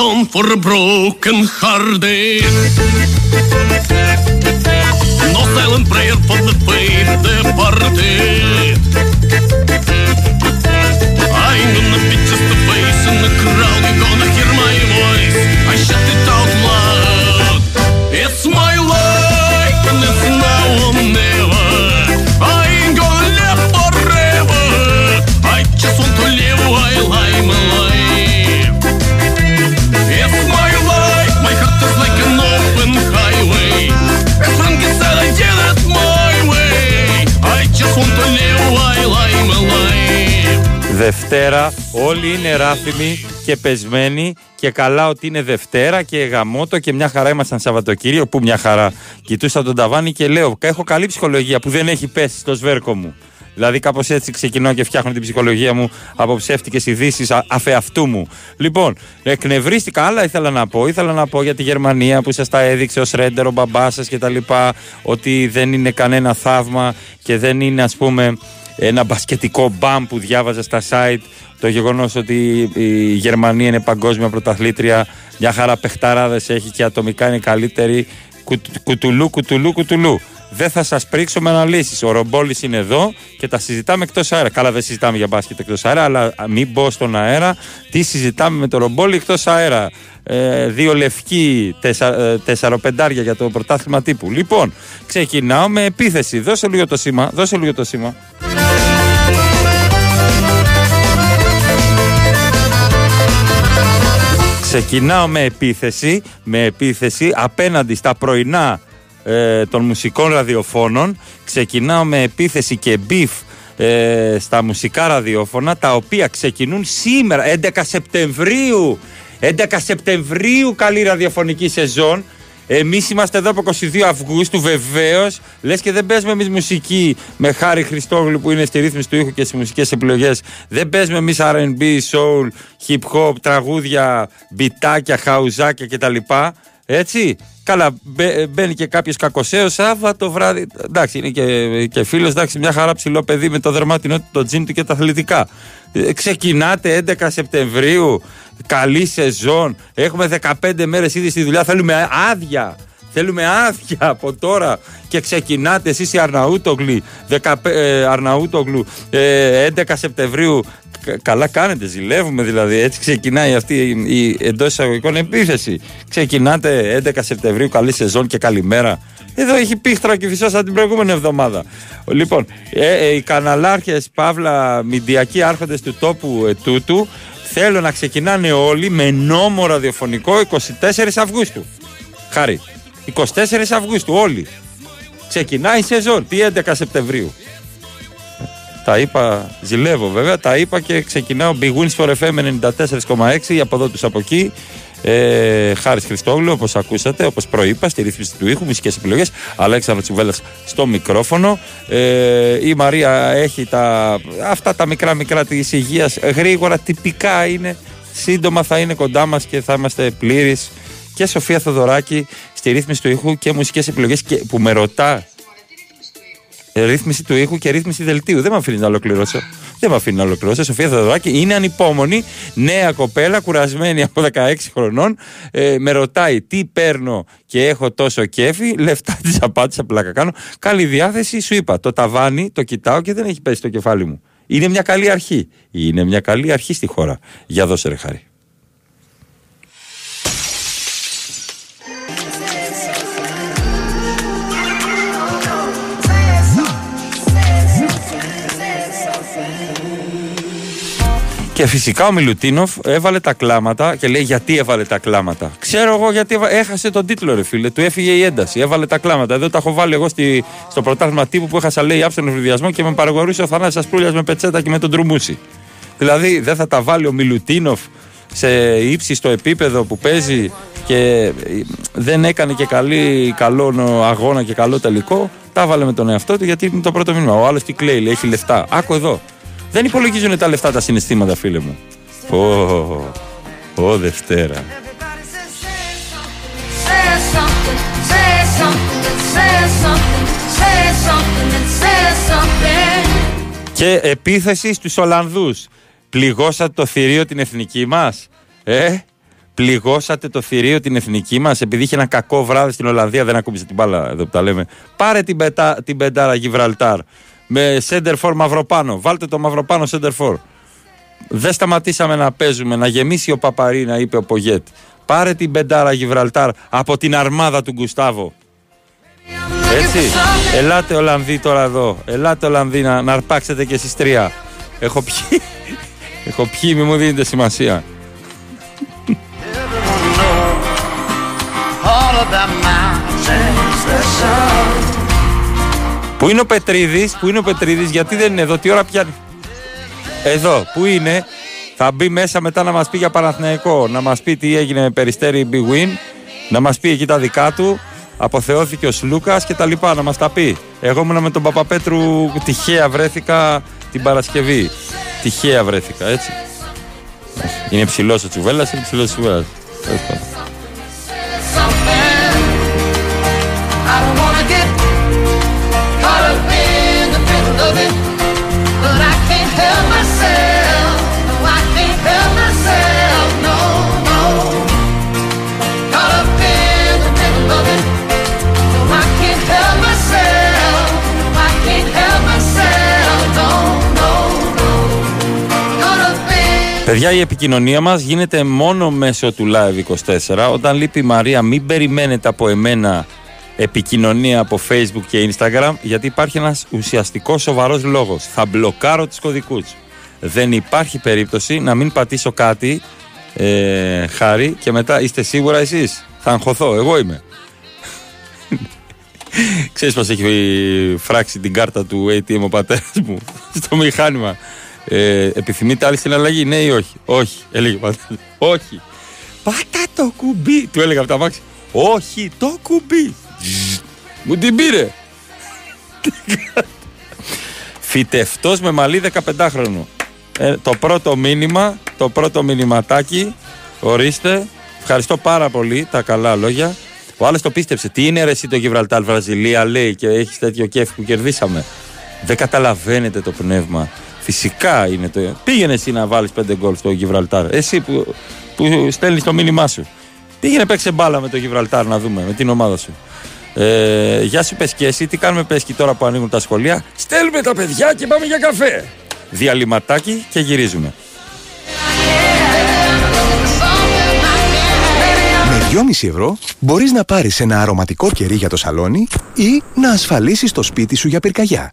song for a broken hearted. No silent prayer for the faith departed. I'm gonna be just a face in the crowd. You're gonna hear my voice. I shut it Δευτέρα, όλοι είναι ράφημοι και πεσμένοι και καλά ότι είναι Δευτέρα και γαμότο και μια χαρά ήμασταν Σαββατοκύριο που μια χαρά. Κοιτούσα τον ταβάνι και λέω, έχω καλή ψυχολογία που δεν έχει πέσει στο σβέρκο μου. Δηλαδή, κάπως έτσι ξεκινώ και φτιάχνω την ψυχολογία μου από ψεύτικες ειδήσεις αφεαυτού μου. Λοιπόν, εκνευρίστηκα, άλλα ήθελα να πω. Ήθελα να πω για τη Γερμανία που σας τα έδειξε ω ρέντερ ο μπαμπάς σας κτλ. Ότι δεν είναι κανένα θαύμα και δεν είναι, ας πούμε, ένα μπασκετικό μπαμ που διάβαζα στα site. Το γεγονός ότι η Γερμανία είναι παγκόσμια πρωταθλήτρια, μια χαρά παιχταράδες έχει και ατομικά είναι καλύτερη. Κουτουλού, κουτουλού, κουτουλού. Δεν θα σας πρίξω με αναλύσεις. Ο Ρομπόλης είναι εδώ και τα συζητάμε εκτός αέρα. Καλά, δεν συζητάμε για μπάσκετ εκτός αέρα, αλλά μην μπω στον αέρα. Τι συζητάμε με τον Ρομπόλη εκτός αέρα. Ε, δύο λευκοί, τεσσα, ε, τεσσαροπεντάρια για το πρωτάθλημα τύπου. Λοιπόν, ξεκινάω με επίθεση. Δώσε λίγο το σήμα. Δώσε λίγο το σήμα. Ξεκινάω με επίθεση, με επίθεση απέναντι στα πρωινά ε, των μουσικών ραδιοφώνων. Ξεκινάω με επίθεση και beef ε, στα μουσικά ραδιόφωνα τα οποία ξεκινούν σήμερα 11 Σεπτεμβρίου 11 Σεπτεμβρίου καλή ραδιοφωνική σεζόν Εμείς είμαστε εδώ από 22 Αυγούστου, βεβαίως. Λες και δεν παίζουμε εμείς μουσική με Χάρη Χριστόγλου που είναι στη ρύθμιση του ήχου και στις μουσικές επιλογές. Δεν παίζουμε εμείς RB, soul, hip hop, τραγούδια, μπιτάκια, χαουζάκια κτλ. Έτσι. Καλά, μπαίνει και κάποιος κακοσέος Σάββατο βράδυ. Εντάξει, είναι και, και φίλος, εντάξει, μια χαρά ψηλό παιδί με το δερμάτινό του, το τζιν του και τα αθλητικά. Ε, ξεκινάτε 11 Σεπτεμβρίου, καλή σεζόν. Έχουμε 15 μέρες ήδη στη δουλειά. Θέλουμε άδεια. Θέλουμε άδεια από τώρα και ξεκινάτε εσείς οι Αρναούτογλοι, 10, ε, Αρναούτογλου, ε, 11 Σεπτεμβρίου. Καλά κάνετε, ζηλεύουμε δηλαδή. Έτσι ξεκινάει αυτή η εντός εισαγωγικών επίθεση. Ξεκινάτε 11 Σεπτεμβρίου, καλή σεζόν και καλημέρα. Εδώ έχει πίχτρα και φυσά την προηγούμενη εβδομάδα. Λοιπόν, ε, ε, οι καναλάρχες, παύλα, μηντιακοί άρχοντες του τόπου ετούτου θέλω να ξεκινάνε όλοι με νόμο ραδιοφωνικό 24 Αυγούστου. Χάρη. 24 Αυγούστου, όλοι. Ξεκινάει η σεζόν. Τι 11 Σεπτεμβρίου. Τα είπα, ζηλεύω βέβαια, τα είπα και ξεκινάω Big Wins for FM 94,6 από εδώ τους από εκεί. Ε, Χάρης Χριστόγλου, όπως ακούσατε, όπως προείπα, στη ρύθμιση του ήχου, μουσικές επιλογές. Αλέξανδρος Τσουβέλλας στο μικρόφωνο. Ε, η Μαρία έχει τα, αυτά τα μικρά μικρά της υγείας. Γρήγορα, τυπικά είναι. Σύντομα θα είναι κοντά μας και θα είμαστε πλήρεις. Και Σοφία Θοδωράκη στη ρύθμιση του ήχου και μουσικές επιλογές και, που με ρωτά ρύθμιση του ήχου και ρύθμιση δελτίου. Δεν με αφήνεις να ολοκληρώσω. Δεν με αφήνει να ολοκληρώσω. Σοφία Θεοδωράκη είναι ανυπόμονη, νέα κοπέλα, κουρασμένη από 16 χρονών. Ε, με ρωτάει τι παίρνω και έχω τόσο κέφι. Λεφτά της απάντησα, πλάκα κάνω. Καλή διάθεση, σου είπα. Το ταβάνι το κοιτάω και δεν έχει πέσει το κεφάλι μου. Είναι μια καλή αρχή. Είναι μια καλή αρχή στη χώρα. Για δώσε ρε χάρη. Και φυσικά ο Μιλουτίνοφ έβαλε τα κλάματα και λέει γιατί έβαλε τα κλάματα; Ξέρω εγώ γιατί έβα... έχασε τον τίτλο, ρε φίλε. Του έφυγε η ένταση. Έβαλε τα κλάματα. Εδώ τα έχω βάλει εγώ στη... στο πρωτάθλημα τύπου που έχασα, λέει, άψε τον και με παραγωγούσε ο Θανάσης Ασπρούλιας με πετσέτα και με τον Τρουμπούση. Δηλαδή δεν θα τα βάλει ο Μιλουτίνοφ σε ύψιστο επίπεδο που παίζει και δεν έκανε και καλή, καλό αγώνα και καλό τελικό. Τα βάλε με τον εαυτό του γιατί είναι το πρώτο μήνυμα. Ο άλλος τι κλαίει, λέει, έχει λεφτά. Άκου εδώ. Δεν υπολογίζουν τα λεφτά τα συναισθήματα, φίλε μου. Ω, ω Δευτέρα. Και επίθεση στους Ολλανδούς. Πληγώσατε το θηρίο την εθνική μας. Ε, πληγώσατε το θηρίο την εθνική μας, επειδή είχε ένα κακό βράδυ στην Ολλανδία, δεν ακούμπησε την μπάλα εδώ που τα λέμε. Πάρε την, πετά, την πεντάρα Γιβραλτάρ με center Μαυροπάνο. Βάλτε το Μαυροπάνο center Δεν σταματήσαμε να παίζουμε, να γεμίσει ο Παπαρίνα, είπε ο Πογέτ. Πάρε την πεντάρα Γιβραλτάρ από την αρμάδα του Γκουστάβο. Έτσι. Ελάτε Ολλανδοί τώρα εδώ. Ελάτε Ολλανδοί να, να αρπάξετε και εσείς τρία. Έχω πιει. Έχω πιει, μη μου δίνετε σημασία. Πού είναι ο Πετρίδης, πού είναι ο Πετρίδης, γιατί δεν είναι εδώ, τι ώρα πιάνει. Εδώ, πού είναι, θα μπει μέσα μετά να μας πει για Παναθηναϊκό, να μας πει τι έγινε με Περιστέρη Big Win, να μας πει εκεί τα δικά του, αποθεώθηκε ο Σλούκας και τα λοιπά, να μας τα πει. Εγώ ήμουν με τον Παπαπέτρου, τυχαία βρέθηκα την Παρασκευή. Τυχαία βρέθηκα, έτσι. Είναι ψηλός ο Τσουβέλλα, είναι ψηλός ο Τσουβέλλα. Παιδιά, η επικοινωνία μας γίνεται μόνο μέσω του Live 24. Όταν λείπει η Μαρία, μην περιμένετε από εμένα επικοινωνία από Facebook και Instagram, γιατί υπάρχει ένας ουσιαστικός σοβαρός λόγος. Θα μπλοκάρω του κωδικούς. Δεν υπάρχει περίπτωση να μην πατήσω κάτι, ε, χάρη, και μετά είστε σίγουρα εσείς. Θα αγχωθώ, εγώ είμαι. Ξέρεις πως έχει φράξει την κάρτα του ATM ο πατέρας μου στο μηχάνημα ε, επιθυμείτε άλλη στην αλλαγή, ναι ή όχι; Όχι, έλεγε πάντα. Όχι. Πάτα το κουμπί, του έλεγα από τα μάξι. Όχι, το κουμπί. Μου την πήρε. Φυτευτός με μαλλί 15χρονο. Ε, το πρώτο μήνυμα, το πρώτο μηνυματάκι, ορίστε. Ευχαριστώ πάρα πολύ τα καλά λόγια. Ο άλλος το πίστεψε. Τι είναι ρε εσύ το Γιβραλτάλ Βραζιλία, λέει και έχεις τέτοιο κέφι που κερδίσαμε. Δεν καταλαβαίνετε το πνεύμα. Φυσικά είναι το. Πήγαινε εσύ να βάλεις πέντε γκολ στο Γιβραλτάρ. Εσύ που, που στέλνεις το μήνυμά σου. Πήγαινε παίξε μπάλα με το Γιβραλτάρ να δούμε, με την ομάδα σου. Ε, γεια σου πες και εσύ, τι κάνουμε πες τώρα που ανοίγουν τα σχολεία. Στέλνουμε τα παιδιά και πάμε για καφέ. Διαλυματάκι και γυρίζουμε. 2,5 ευρώ μπορείς να πάρεις ένα αρωματικό κερί για το σαλόνι ή να ασφαλίσεις το σπίτι σου για πυρκαγιά.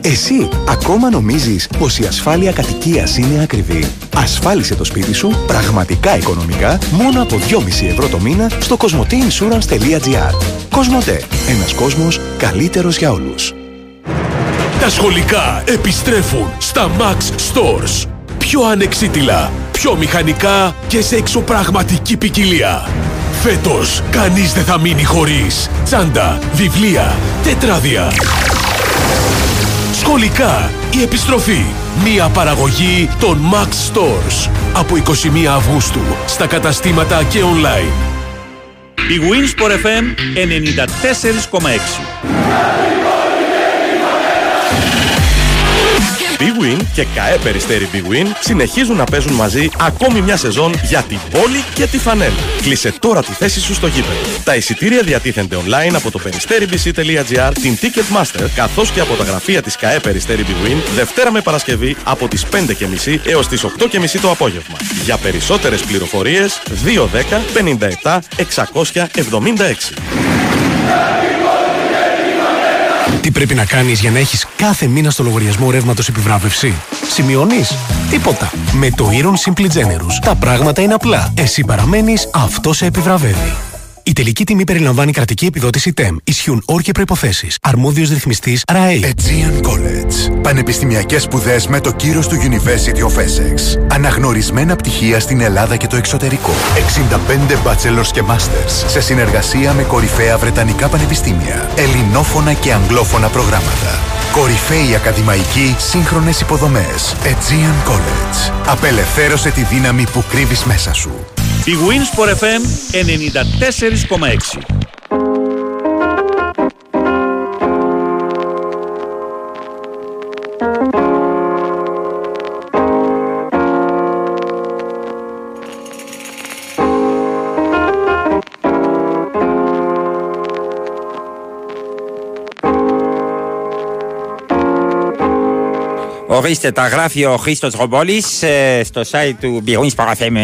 Εσύ ακόμα νομίζεις πως η ασφάλεια κατοικίας είναι ακριβή; Ασφάλισε το σπίτι σου πραγματικά οικονομικά μόνο από 2,5 ευρώ το μήνα στο cosmoteinsurance.gr Κοσμοτέ. Ένας κόσμος καλύτερος για όλους. Τα σχολικά επιστρέφουν στα Max Stores. Πιο ανεξίτηλα, πιο μηχανικά και σε εξωπραγματική ποικιλία. Φέτος, κανείς δεν θα μείνει χωρίς τσάντα, βιβλία, τετράδια. Σχολικά, η επιστροφή. Μία παραγωγή των Max Stores. Από 21 Αυγούστου, στα καταστήματα και online. Η Winsport FM 94,6 Big Win και ΚαΕ Περιστέρι Big Win συνεχίζουν να παίζουν μαζί ακόμη μια σεζόν για την πόλη και τη φανέλα. Κλείσε τώρα τη θέση σου στο γήπεδο. Τα εισιτήρια διατίθενται online από το περιστέρibc.gr, την Ticketmaster, καθώς και από τα γραφεία της ΚαΕ Περιστέρι Big Win, Δευτέρα με Παρασκευή από τις 5.30 έως τις 8.30 το απόγευμα. Για περισσότερες πληροφορίες 210 57 676. Τι πρέπει να κάνεις για να έχεις κάθε μήνα στο λογαριασμό ρεύματος επιβράβευση; Σημειώνεις; Τίποτα. Με το Iron Simply Generous τα πράγματα είναι απλά. Εσύ παραμένεις, αυτό σε επιβραβεύει. Η τελική τιμή περιλαμβάνει κρατική επιδότηση TEM. Ισχύουν όροι και προποθέσει. Αρμόδιος ρυθμιστής RAE. Aegean College. Πανεπιστημιακές σπουδές με το κύρος του University of Essex. Αναγνωρισμένα πτυχία στην Ελλάδα και το εξωτερικό. 65 bachelors και masters σε συνεργασία με κορυφαία βρετανικά πανεπιστήμια. Ελληνόφωνα και αγγλόφωνα προγράμματα. Κορυφαίοι ακαδημαϊκοί σύγχρονες υποδομές. Aegean College. Απελευθέρωσε τη δύναμη που κρύβεις μέσα σου. Η Winsport FM 94,6 Ορίστε, τα γράφει ο Χρήστος Ρομπόλης ε, στο site του Μπιρούινς Παραφέμ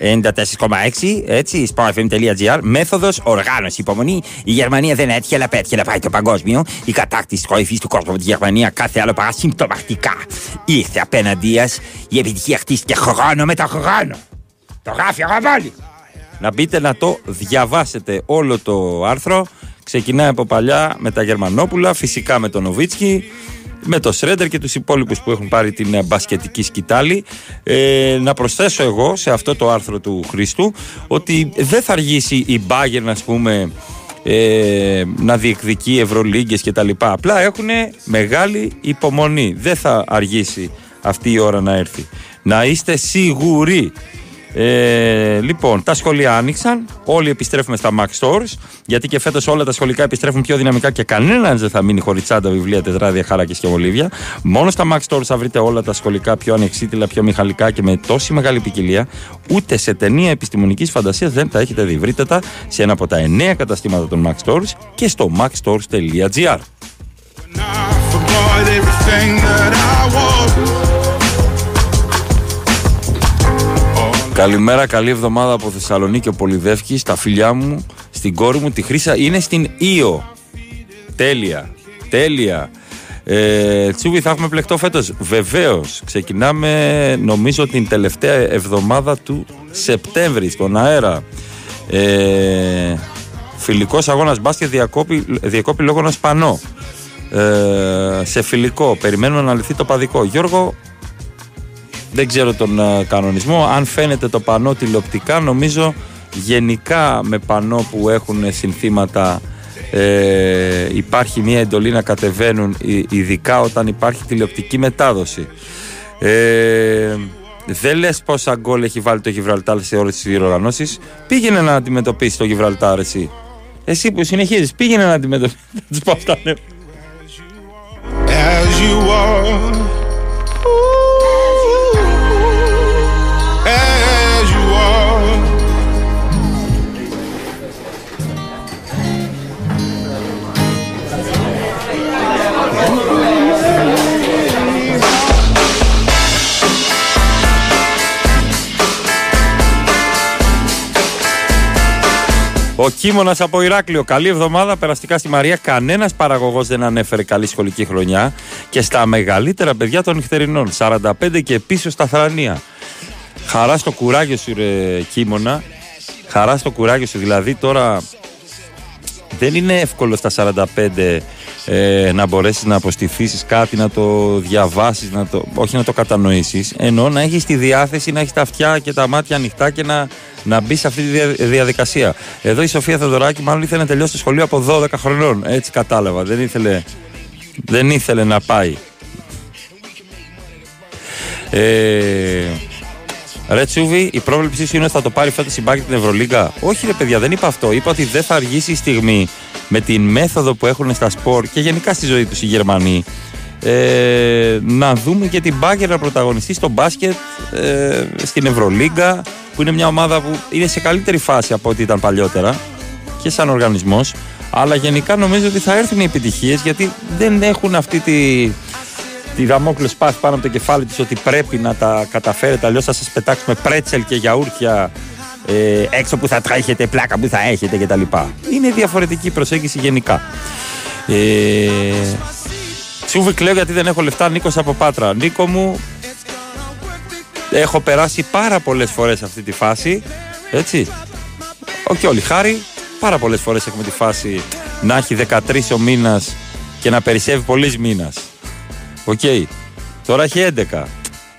94,6 έτσι, sportfm.gr. Μέθοδος οργάνωση. Υπομονή. Η Γερμανία δεν έτυχε, αλλά πέτυχε να πάει το παγκόσμιο. Η κατάκτηση της κορυφής του κόσμου από τη Γερμανία κάθε άλλο παρά συμπτωματικά. Ήρθε απέναντί σα. Η επιτυχία χτίστηκε χρόνο με το χρόνο. Το γράφει ο Ρομπόλη. Να μπείτε να το διαβάσετε όλο το άρθρο. Ξεκινάει από παλιά με τα Γερμανόπουλα, φυσικά με τον Νοβίτσκι, με το Σρέντερ και τους υπόλοιπους που έχουν πάρει την ε, μπασκετική σκητάλη. Ε, να προσθέσω εγώ σε αυτό το άρθρο του Χρήστου ότι δεν θα αργήσει η Bayern ας πούμε ε, να διεκδικεί Ευρωλίγκες και τα λοιπά. Απλά έχουν μεγάλη υπομονή. Δεν θα αργήσει αυτή η ώρα να έρθει. Να είστε σίγουροι ε, λοιπόν, τα σχολεία άνοιξαν. Όλοι επιστρέφουμε στα Max Stores. Γιατί και φέτος όλα τα σχολικά επιστρέφουν πιο δυναμικά και κανένας δεν θα μείνει χωρίς τσάντα, βιβλία, τετράδια, χάρακε και βολίβια. Μόνο στα Max Stores θα βρείτε όλα τα σχολικά πιο ανεξίτηλα, πιο μηχανικά και με τόση μεγάλη ποικιλία. Ούτε σε ταινία επιστημονικής φαντασίας δεν τα έχετε δει. Βρείτε τα σε ένα από τα εννέα καταστήματα των Max Stores και στο maxstores.gr. Καλημέρα, καλή εβδομάδα από Θεσσαλονίκη, ο Πολυδεύκη, στα φιλιά μου, στην κόρη μου, τη Χρύσα. Είναι στην Ήο. Τέλεια. Τέλεια. Ε, Τσούβι, θα έχουμε πλεκτό φέτος. Βεβαίως. Ξεκινάμε, νομίζω, την τελευταία εβδομάδα του Σεπτέμβρη, στον αέρα. Ε, Φιλικός αγώνας μπάσκετ διακόπη, διακόπη λόγω ένα πανό. Ε, σε φιλικό. Περιμένουμε να λυθεί το παδικό. Γιώργο, δεν ξέρω τον ε, κανονισμό. Αν φαίνεται το πανό τηλεοπτικά, νομίζω γενικά με πανό που έχουν συνθήματα ε, υπάρχει μια εντολή να κατεβαίνουν ειδικά όταν υπάρχει τηλεοπτική μετάδοση. Ε, δεν λες πόσα γκολ έχει βάλει το Γιβραλτάρ σε όλες τις διοργανώσεις. Πήγαινε να αντιμετωπίσει το Γιβραλτάρ, εσύ. Εσύ που συνεχίζεις, πήγαινε να αντιμετωπίσεις. Θα τους πω αυτά, Ο Κίμωνας από Ηράκλειο. Καλή εβδομάδα. Περαστικά στη Μαρία. Κανένας παραγωγός δεν ανέφερε καλή σχολική χρονιά. Και στα μεγαλύτερα παιδιά των νυχτερινών. 45 και πίσω στα θρανία. Χαρά στο κουράγιο σου, ρε Κίμωνα. Χαρά στο κουράγιο σου. Δηλαδή τώρα δεν είναι εύκολο στα 45 ε, να μπορέσεις να αποστηθήσεις κάτι, να το διαβάσεις, να το, όχι να το κατανοήσεις, ενώ να έχεις τη διάθεση, να έχεις τα αυτιά και τα μάτια ανοιχτά και να, να μπεις σε αυτή τη διαδικασία. Εδώ η Σοφία Θεοδωράκη μάλλον ήθελε να τελειώσει το σχολείο από 12 χρονών, έτσι κατάλαβα, δεν ήθελε, δεν ήθελε να πάει. Ε, Ρε Τσούβι, η πρόβλεψή σου είναι ότι θα το πάρει φέτος η Μπάκη την Ευρωλίγκα. Όχι, ρε παιδιά, δεν είπα αυτό. Είπα ότι δεν θα αργήσει η στιγμή με την μέθοδο που έχουν στα σπορ και γενικά στη ζωή τους οι Γερμανοί ε, να δούμε και την Μπάγκερ να πρωταγωνιστεί στο μπάσκετ ε, στην Ευρωλίγκα που είναι μια ομάδα που είναι σε καλύτερη φάση από ό,τι ήταν παλιότερα και σαν οργανισμός αλλά γενικά νομίζω ότι θα έρθουν οι επιτυχίες γιατί δεν έχουν αυτή τη, τη δαμόκλειο σπάθη πάνω από το κεφάλι της ότι πρέπει να τα καταφέρετε αλλιώς θα σας πετάξουμε πρέτσελ και γιαούρτια ε, έξω που θα τρέχετε, πλάκα που θα έχετε κτλ. Είναι διαφορετική προσέγγιση γενικά. Ε, Τσούβι κλαίω γιατί δεν έχω λεφτά. Νίκος από Πάτρα. Νίκο μου, έχω περάσει πάρα πολλές φορές αυτή τη φάση. Έτσι. Όχι όλοι. Χάρη, πάρα πολλές φορές έχουμε τη φάση να έχει 13 ο μήνας και να περισσεύει πολλής μήνας. Οκ. Τώρα έχει 11.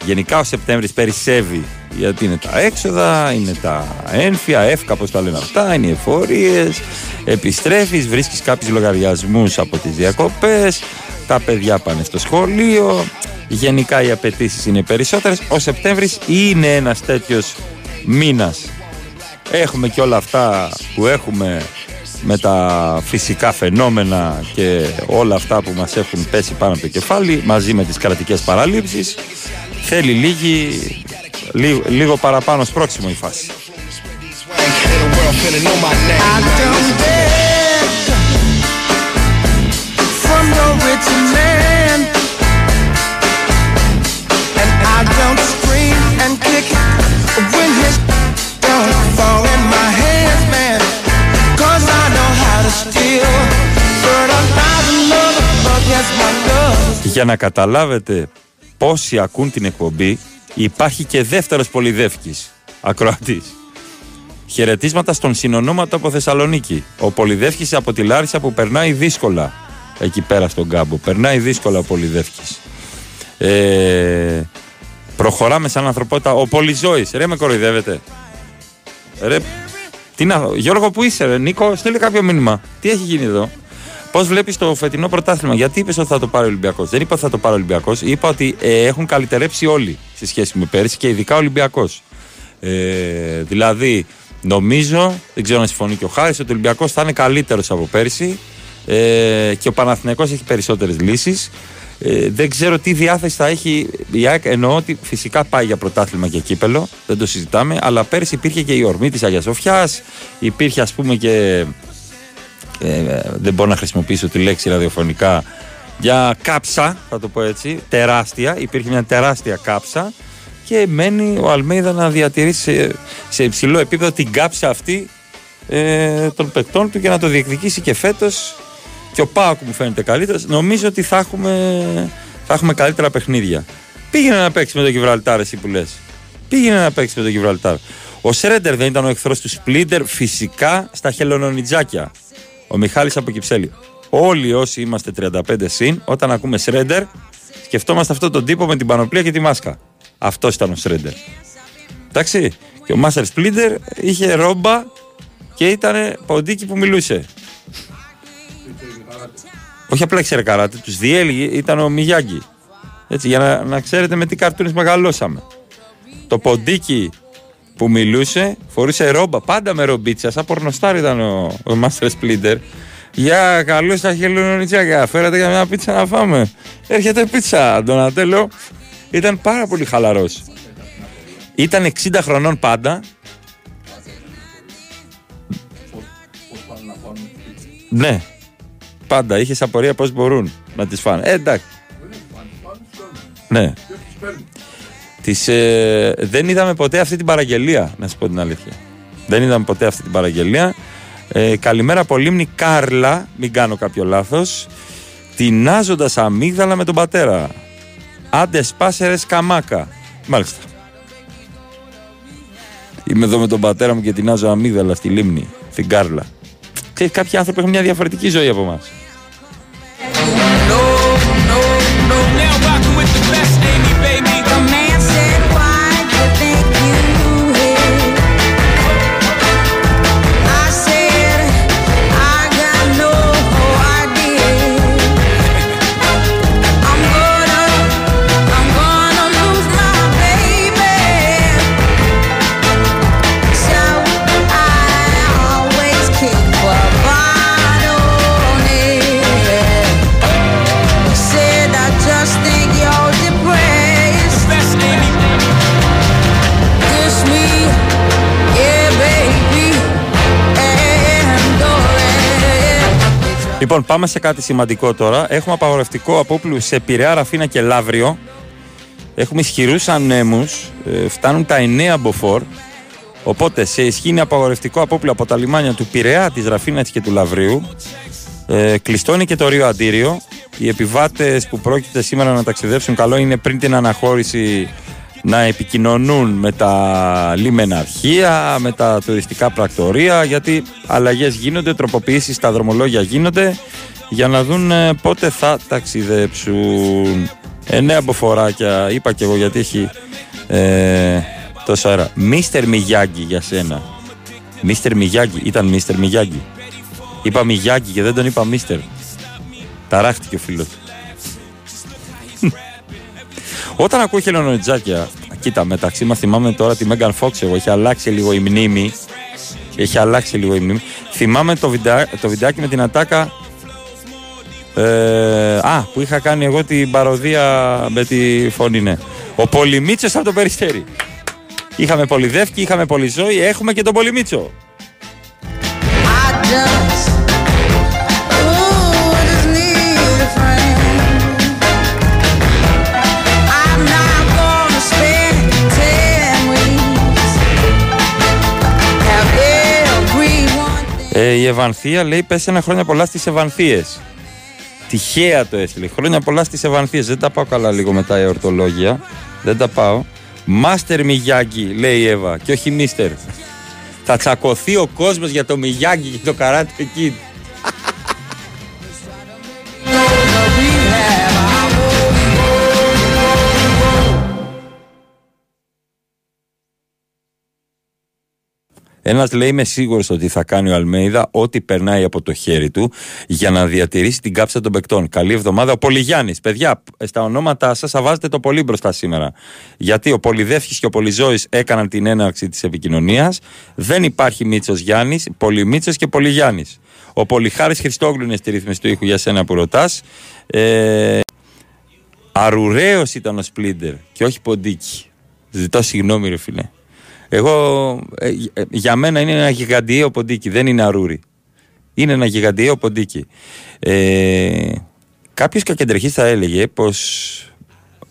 Γενικά ο Σεπτέμβρης περισσεύει γιατί είναι τα έξοδα, είναι τα ΕΝΦΙΑ, ΕΦΚΑ όπως τα λένε αυτά, είναι οι εφορίες, επιστρέφεις, βρίσκεις κάποιους λογαριασμούς από τις διακοπές, τα παιδιά πάνε στο σχολείο, γενικά οι απαιτήσεις είναι περισσότερες. Ο Σεπτέμβρης είναι ένας τέτοιος μήνας. Έχουμε και όλα αυτά που έχουμε με τα φυσικά φαινόμενα και όλα αυτά που μας έχουν πέσει πάνω από το κεφάλι μαζί με τις κρατικές παραλήψεις θέλει λίγη, λίγο, παραπάνω σπρόξιμο η φάση. Για να καταλάβετε πόσοι ακούν την εκπομπή, υπάρχει και δεύτερος Πολυδεύκης, ακροατής. Χαιρετίσματα στον συνονόματο από Θεσσαλονίκη. Ο Πολυδεύκης από τη Λάρισα που περνάει δύσκολα εκεί πέρα στον κάμπο. Περνάει δύσκολα ο Πολυδεύκης. Ε, προχωράμε σαν ανθρωπότητα. Ο Πολυζώης, ρε με κοροϊδεύετε. Ρε, τι να, Γιώργο που είσαι ρε, Νίκο, στείλε κάποιο μήνυμα. Τι έχει γίνει εδώ; Πώς βλέπεις το φετινό πρωτάθλημα, Γιατί είπες ότι θα το πάρει ο Ολυμπιακός; Δεν είπα ότι θα το πάρει ο Ολυμπιακός. Είπα ότι ε, έχουν καλυτερέψει όλοι σε σχέση με πέρυσι και ειδικά ο Ολυμπιακός. Ε, δηλαδή, νομίζω, δεν ξέρω αν συμφωνεί και ο Χάρης, ότι ο Ολυμπιακός θα είναι καλύτερος από πέρυσι ε, και ο Παναθηναϊκός έχει περισσότερες λύσεις. Ε, δεν ξέρω τι διάθεση θα έχει η ΑΕΚ. Εννοώ ότι φυσικά πάει για πρωτάθλημα και κύπελο, δεν το συζητάμε. Αλλά πέρυσι υπήρχε και η ορμή της Αγίας Σοφιάς, υπήρχε ας πούμε και ε, δεν μπορώ να χρησιμοποιήσω τη λέξη ραδιοφωνικά, για κάψα, θα το πω έτσι, τεράστια. Υπήρχε μια τεράστια κάψα και μένει ο Αλμέιδα να διατηρήσει σε, υψηλό επίπεδο την κάψα αυτή ε, των παικτών του και να το διεκδικήσει και φέτος. Και ο Πάοκ μου φαίνεται καλύτερος. Νομίζω ότι θα έχουμε, θα έχουμε καλύτερα παιχνίδια. Πήγαινε να παίξεις με τον Γιβραλτάρ, εσύ που λες. Πήγαινε να παίξεις με τον Γιβραλτάρ. Ο Σρέντερ δεν ήταν ο εχθρός του Σπλίντερ, φυσικά στα χελονονιτζάκια. Ο Μιχάλης από Κυψέλη. Όλοι όσοι είμαστε 35 συν, όταν ακούμε Σρέντερ, σκεφτόμαστε αυτόν τον τύπο με την πανοπλία και τη μάσκα. Αυτός ήταν ο Σρέντερ. Εντάξει. Και ο Μάστερ Σπλίντερ είχε ρόμπα και ήταν ποντίκι που μιλούσε. Όχι απλά ήξερε καράτε, τους διέλυγε, ήταν ο Μιγιάγκη. Έτσι, για να, να ξέρετε με τι καρτούνες μεγαλώσαμε. Το ποντίκι που μιλούσε, φορούσε ρόμπα, πάντα με ρομπίτσα, σαν πορνοστάρ ήταν ο, ο Master Splinter. Για καλώ στα χελονιτσάκια, φέρατε για μια πίτσα να φάμε. Έρχεται πίτσα, Ντονατέλο. Ήταν πάρα πολύ χαλαρός. Ήταν 60 χρονών πάντα. Ναι, πάντα είχες απορία πώς μπορούν να τις φάνε. Ε, εντάξει. Ναι. Τις, ε, δεν είδαμε ποτέ αυτή την παραγγελία, να σου πω την αλήθεια. Δεν είδαμε ποτέ αυτή την παραγγελία. Ε, καλημέρα από Λίμνη Κάρλα, μην κάνω κάποιο λάθος. Τεινάζοντας αμύγδαλα με τον πατέρα. Άντε σπάσερες καμάκα. Μάλιστα. Είμαι εδώ με τον πατέρα μου και τεινάζω αμύγδαλα στη Λίμνη, στην Κάρλα. Και κάποιοι άνθρωποι έχουν μια διαφορετική ζωή από εμάς. Λοιπόν, πάμε σε κάτι σημαντικό τώρα. Έχουμε απαγορευτικό απόπλου σε Πειραιά, Ραφίνα και Λαύριο. Έχουμε ισχυρούς ανέμους. Ε, φτάνουν τα 9 μποφόρ. Οπότε σε ισχύ είναι απαγορευτικό απόπλου από τα λιμάνια του Πειραιά, της Ραφίνας και του Λαυρίου. Ε, κλειστό είναι και το Ρίο Αντίριο. Οι επιβάτες που πρόκειται σήμερα να ταξιδέψουν, καλό είναι πριν την αναχώρηση να επικοινωνούν με τα λίμενα αρχεία, με τα τουριστικά πρακτορία, γιατί αλλαγές γίνονται, τροποποιήσεις στα δρομολόγια γίνονται, για να δουν ε, πότε θα ταξιδέψουν. Εννέα μποφοράκια, είπα και εγώ γιατί έχει ε, τόσα αέρα. Μίστερ Μιγιάγκη για σένα. Μίστερ Μιγιάγκη, ήταν Μίστερ Μιγιάγκη. Είπα Μιγιάγκη και δεν τον είπα Μίστερ. Ταράχτηκε ο φίλος του. Όταν ακούω χελονοτζάκια, κοίτα, μεταξύ μα θυμάμαι τώρα τη Μέγαν Φόξ. Εγώ έχει αλλάξει λίγο η μνήμη. Έχει αλλάξει λίγο η μνήμη. Θυμάμαι το, βιντεά, το βιντεάκι με την ατάκα. Ε, α, που είχα κάνει εγώ την παροδία με τη φωνή, ναι. Ο Πολυμίτσος από το περιστέρι. Είχαμε Πολυδεύκη, είχαμε Πολυζώη, έχουμε και τον Πολυμίτσο. Ε, η Ευανθία λέει: Πες ένα χρόνια πολλά στις Ευανθίες. Τυχαία το έστειλε. Χρόνια πολλά στις Ευανθίες. Δεν τα πάω καλά λίγο μετά η ορτολόγια. Δεν τα πάω. Μάστερ Μιγιάγκη, λέει η Εύα, και όχι Μίστερ. Θα τσακωθεί ο κόσμος για το Μιγιάγκη και το καράτε εκεί. Ένας λέει: Είμαι σίγουρος ότι θα κάνει ο Αλμέιδα ό,τι περνάει από το χέρι του για να διατηρήσει την κάψα των παικτών. Καλή εβδομάδα. Ο Πολυγιάννης. Παιδιά, στα ονόματά σας θα βάζετε το πολύ μπροστά σήμερα. Γιατί ο Πολυδεύχης και ο Πολυζώη έκαναν την έναρξη της επικοινωνίας. Δεν υπάρχει Μίτσος Γιάννης, Πολυμίτσος και Πολυγιάννης. Ο Πολυχάρης Χριστόγλου είναι στη ρύθμιση του ήχου για σένα που ρωτάς. Ε, Αρουραίος ήταν ο Σπλίντερ και όχι Ποντίκι. Ζητώ συγγνώμη, ρε φίλε. Εγώ, ε, ε, για μένα είναι ένα γιγαντιαίο ποντίκι, δεν είναι αρούρι. Είναι ένα γιγαντιαίο ποντίκι. Ε, Κάποιος κακεντρεχής θα έλεγε πως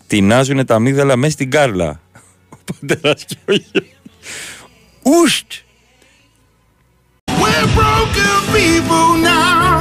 τεινάζουν τα αμύγδαλα μέσα στην κάρλα. Ο πατέρας και ο γιος. Ουστ! We're broken people now.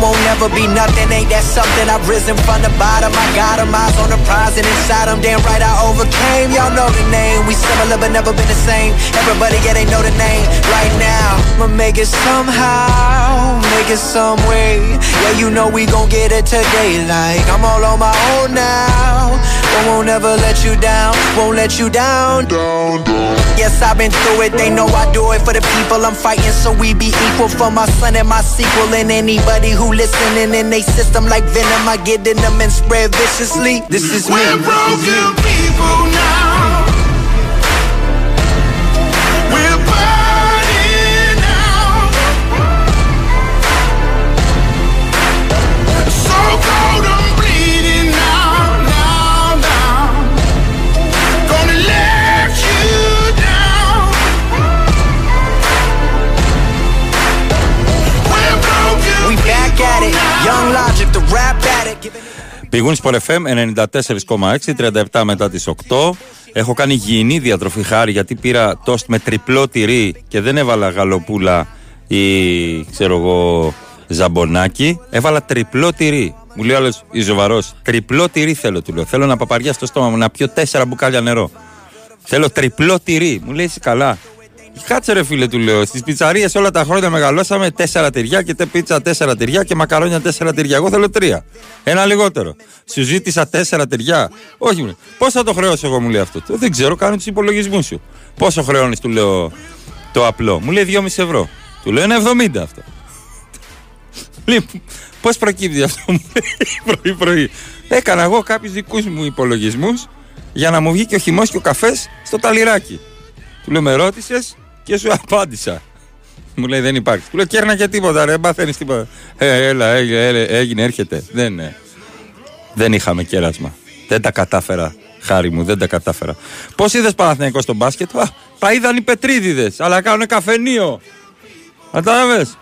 Won't never be nothing, ain't that something? I've risen from the bottom, I got got 'em, eyes on the prize, and inside 'em, damn right I overcame. Y'all know the name, we similar but never been the same. Everybody, yeah, they know the name right now. I'ma make it somehow, make it some way. Yeah, you know we gon' get it today, like I'm all on my own now. But won't ever let you down, won't let you down. Yes, I've been through it, they know I do it for the people I'm fighting, so we be equal for my son and my sequel. And anybody who listening in they system like venom, I get in them and spread viciously. This is me. We're broken people now. Πηγούν στο FM 94,6, 37 μετά τις 8. Έχω κάνει υγιεινή διατροφή χάρη γιατί πήρα τόστ με τριπλό τυρί και δεν έβαλα γαλοπούλα ή ξέρω εγώ ζαμπονάκι. Έβαλα τριπλό τυρί. Μου λέει άλλος Ιζοβαρό, τριπλό τυρί θέλω του λέω. Θέλω να παπαριά στο στόμα μου να πιω τέσσερα μπουκάλια νερό. Θέλω τριπλό τυρί. Μου λέει είσαι καλά. Κάτσε ρε φίλε του λέω. Στις πιτσαρίες όλα τα χρόνια μεγαλώσαμε τέσσερα τυριά και τε πίτσα τέσσερα τυριά και μακαρόνια τέσσερα τυριά. Εγώ θέλω τρία. Ένα λιγότερο. Σου ζήτησα τέσσερα τυριά. Όχι μου λέει. Πώ θα το χρεώσω εγώ μου λέει αυτό. «Ε, Δεν ξέρω, κάνω τους υπολογισμούς σου. Πόσο χρεώνεις του λέω το απλό. Μου λέει 2,5 ευρώ. Του λέω ένα 70 αυτό. Λοιπόν, πώς προκύπτει αυτό μου λέει πρωί-πρωί. Έκανα εγώ κάποιους δικούς μου υπολογισμούς για να μου βγει και ο χυμός και ο καφές στο ταλιράκι. Του λέω με ρώτησες; Και σου απάντησα. Μου λέει δεν υπάρχει. Του λέω κέρνα και τίποτα, ρε, παθαίνει τίποτα. Ε, έλα, έγινε, έλα, έγινε, έρχεται. Δεν, ε, δεν είχαμε κέρασμα. Δεν τα κατάφερα, χάρη μου, δεν τα κατάφερα. Πώς είδες Παναθηναϊκός στο μπάσκετ, Α, τα είδαν οι Πετρίδιδες, αλλά κάνουν καφενείο. Κατάλαβες;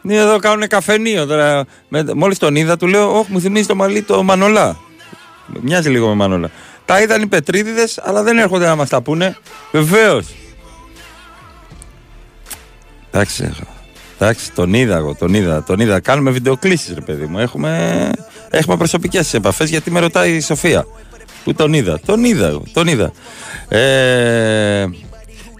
Ναι, εδώ κάνουν καφενείο. Τώρα, με, μόλις τον είδα, του λέω: Όχι, μου θυμίζει το μαλλί το Μανολά. Μοιάζει λίγο με Μανολά. Τα είδαν οι Πετρίδιδες, αλλά δεν έρχονται να μας τα πούνε. Βεβαίως. Εντάξει, εντάξει, τον είδα εγώ, τον είδα, τον είδα. Κάνουμε βιντεοκλήσεις ρε παιδί μου. Έχουμε, έχουμε προσωπικές επαφές γιατί με ρωτάει η Σοφία. Που τον είδα, τον είδα εγώ, τον είδα. Ε,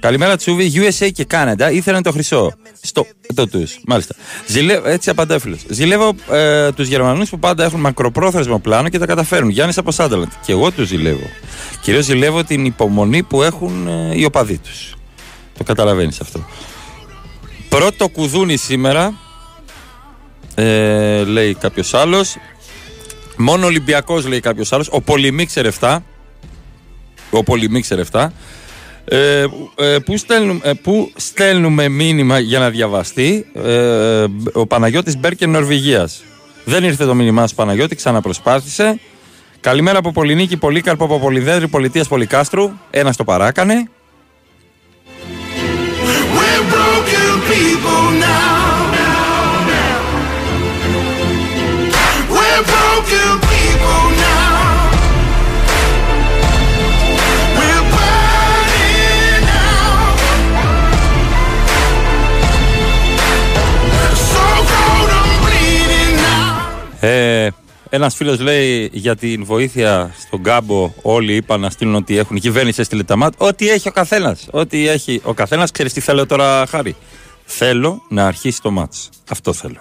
καλημέρα Τσούβι, USA και Κάναντα ήθελαν το χρυσό. Στο, το τους, μάλιστα. Ζηλε, έτσι απαντάει ο φίλος. Ζηλεύω ε, τους Γερμανούς που πάντα έχουν μακροπρόθεσμο πλάνο και τα καταφέρουν. Γιάννης από Σάνταλαντ. Και εγώ τους ζηλεύω. Κυρίως ζηλεύω την υπομονή που έχουν ε, οι οπαδοί τους. Το καταλαβαίνεις αυτό. Πρώτο κουδούνι σήμερα, ε, λέει κάποιος άλλος. Μόνο Ολυμπιακός λέει κάποιος άλλος. Ο Πολυμίξερ 7. Ο Πολυμίξερ 7. Ε, ε, πού, στέλνουμε, ε, πού στέλνουμε μήνυμα για να διαβαστεί; Ε, ο Παναγιώτης Μπέρκεν Νορβηγίας. Δεν ήρθε το μήνυμά σου Παναγιώτη, ξαναπροσπάθησε. Καλημέρα από Πολυνίκη, Πολύκαρπο από Πολυδέδρη, Πολιτείας Πολυκάστρου. Ένας το παράκανε. People now. We're broken people now. We're burning out. So cold, I'm bleeding now. Ε, Ένας φίλος λέει για την βοήθεια στον κάμπο. Όλοι είπαν να στείλουν ότι έχουν. Η κυβέρνηση έστειλε τα μάτια. Ό,τι έχει ο καθένας. Ό,τι έχει ο καθένας. Ξέρεις τι θέλω τώρα, Χάρη. Θέλω να αρχίσει το μάτς. Αυτό θέλω.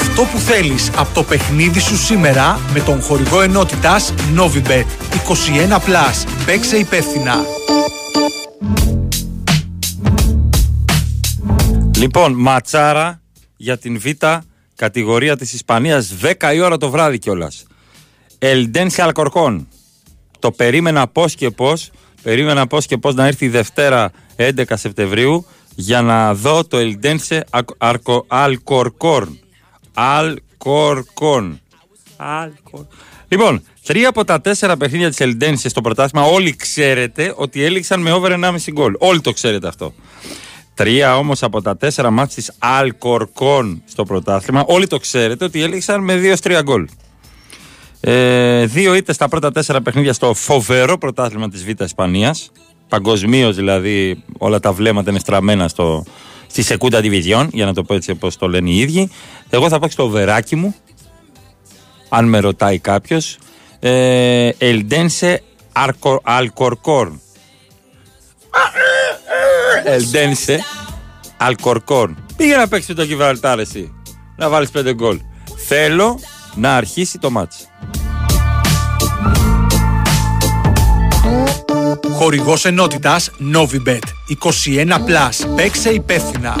Αυτό που θέλεις από το παιχνίδι σου σήμερα με τον χορηγό ενότητας Novibet 21+. Παίξε υπεύθυνα. Λοιπόν, ματσάρα για την Β κατηγορία της Ισπανίας 10 η ώρα το βράδυ κιόλας. Ελντένσε Αλκορκόν. Το περίμενα πώς και πώς. Περίμενα πώς και πώς να έρθει η Δευτέρα 11 Σεπτεμβρίου για να δω το Ελντένσε Αλκορκόν. Αλκορκόν. Αλκορ... Λοιπόν, τρία από τα τέσσερα παιχνίδια της Ελντένσε στο πρωτάθλημα, όλοι ξέρετε ότι έληξαν με over 1,5 γκολ. Όλοι το ξέρετε αυτό. Τρία όμως από τα τέσσερα μάτς της Αλκορκόν στο πρωτάθλημα, όλοι το ξέρετε ότι έληξαν με 2-3 γκολ. Ε, δύο είτε στα πρώτα τέσσερα παιχνίδια στο φοβερό πρωτάθλημα της Β' Ισπανίας. Παγκοσμίως δηλαδή όλα τα βλέμματα είναι στραμμένα στο, στη Σεκούντα Division, για να το πω έτσι όπως το λένε οι ίδιοι. Εγώ θα πάω στο βεράκι μου, αν με ρωτάει κάποιος. Ε, Ελντένσε Αλκορκόρν. Ελντένσε Αλκορκόρν. Πήγε να παίξει το Γιβραλτάρ εσύ. Να βάλεις πέντε γκολ. Θέλω να αρχίσει το μάτς. Χορηγός ενότητας Novibet. 21+. Παίξε υπεύθυνα.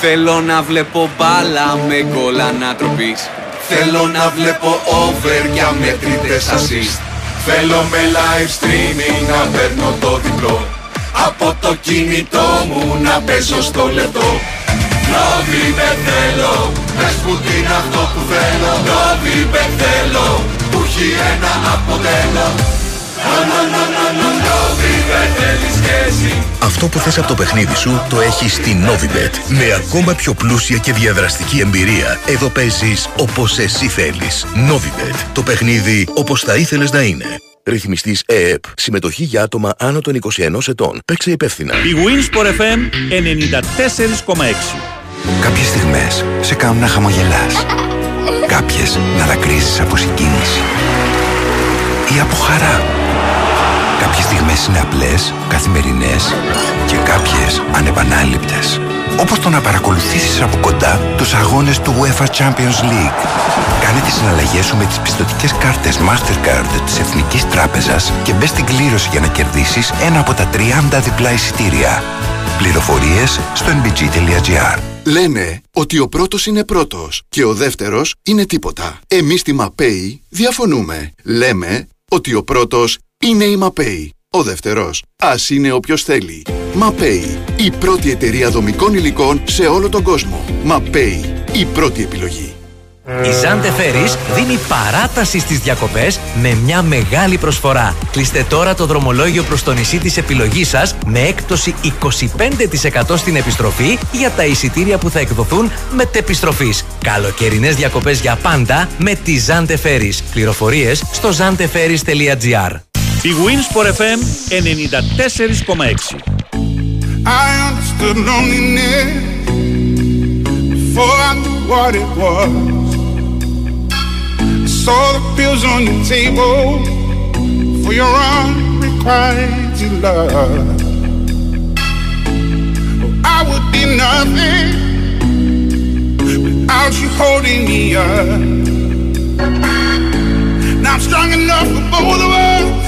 Θέλω να βλέπω μπάλα με γκολ ανατροπής. Θέλω να βλέπω over για μετρητές assist. Θέλω με live streaming να παίρνω το διπλό. Από το κινητό μου να παίζω στο λεπτό. Νόβιμπε θέλω, πες που είναι αυτό που θέλω. Νόβιμπε θέλω, που έχει ένα αποτέλεσμα αυτό που θες από το παιχνίδι σου το έχεις στη Novibet. Με ακόμα πιο πλούσια και διαδραστική εμπειρία. Εδώ παίζεις όπως εσύ θέλεις. Novibet. Το παιχνίδι όπως θα ήθελες να είναι. Ρυθμιστής ΕΕΠ. Συμμετοχή για άτομα άνω των 21 ετών. Παίξε υπεύθυνα. Η Wins FM 94,6. Κάποιες στιγμές σε κάνουν να χαμογελάς. Κάποιες να δακρύζεις από συγκίνηση. Ή από χαρά. Κάποιες στιγμές είναι απλές, καθημερινές και κάποιες ανεπανάληπτες. Όπως το να παρακολουθήσεις από κοντά τους αγώνες του UEFA Champions League. Κάνε τις συναλλαγές σου με τις πιστοτικές κάρτες Mastercard της Εθνικής Τράπεζας και μπες στην κλήρωση για να κερδίσεις ένα από τα 30 διπλά εισιτήρια. Πληροφορίες στο nbg.gr Λένε ότι ο πρώτος είναι πρώτος και ο δεύτερος είναι τίποτα. Εμείς στη ΜΑΠΕΗ διαφωνούμε. Λέμε ότι ο πρώτος είναι η ΜΑΠΕΗ. Ο δεύτερος, ας είναι όποιος θέλει. ΜΑΠΕΗ, η πρώτη εταιρεία δομικών υλικών σε όλο τον κόσμο. ΜΑΠΕΗ, η πρώτη επιλογή. Η Ζάντε Φέρις δίνει παράταση στις διακοπές με μια μεγάλη προσφορά. Κλείστε τώρα το δρομολόγιο προς το νησί της επιλογής σας με έκπτωση 25% στην επιστροφή για τα εισιτήρια που θα εκδοθούν μετεπιστροφής. Καλοκαιρινές διακοπές για πάντα με τη Ζάντε Φέρις. Πληροφορίες στο zanteferis.gr Η Wins for FM 94,6. I understood loneliness before I knew what it was. saw the bills on your table for your unrequited love. I would be nothing without you holding me up. Now I'm strong enough for both of us,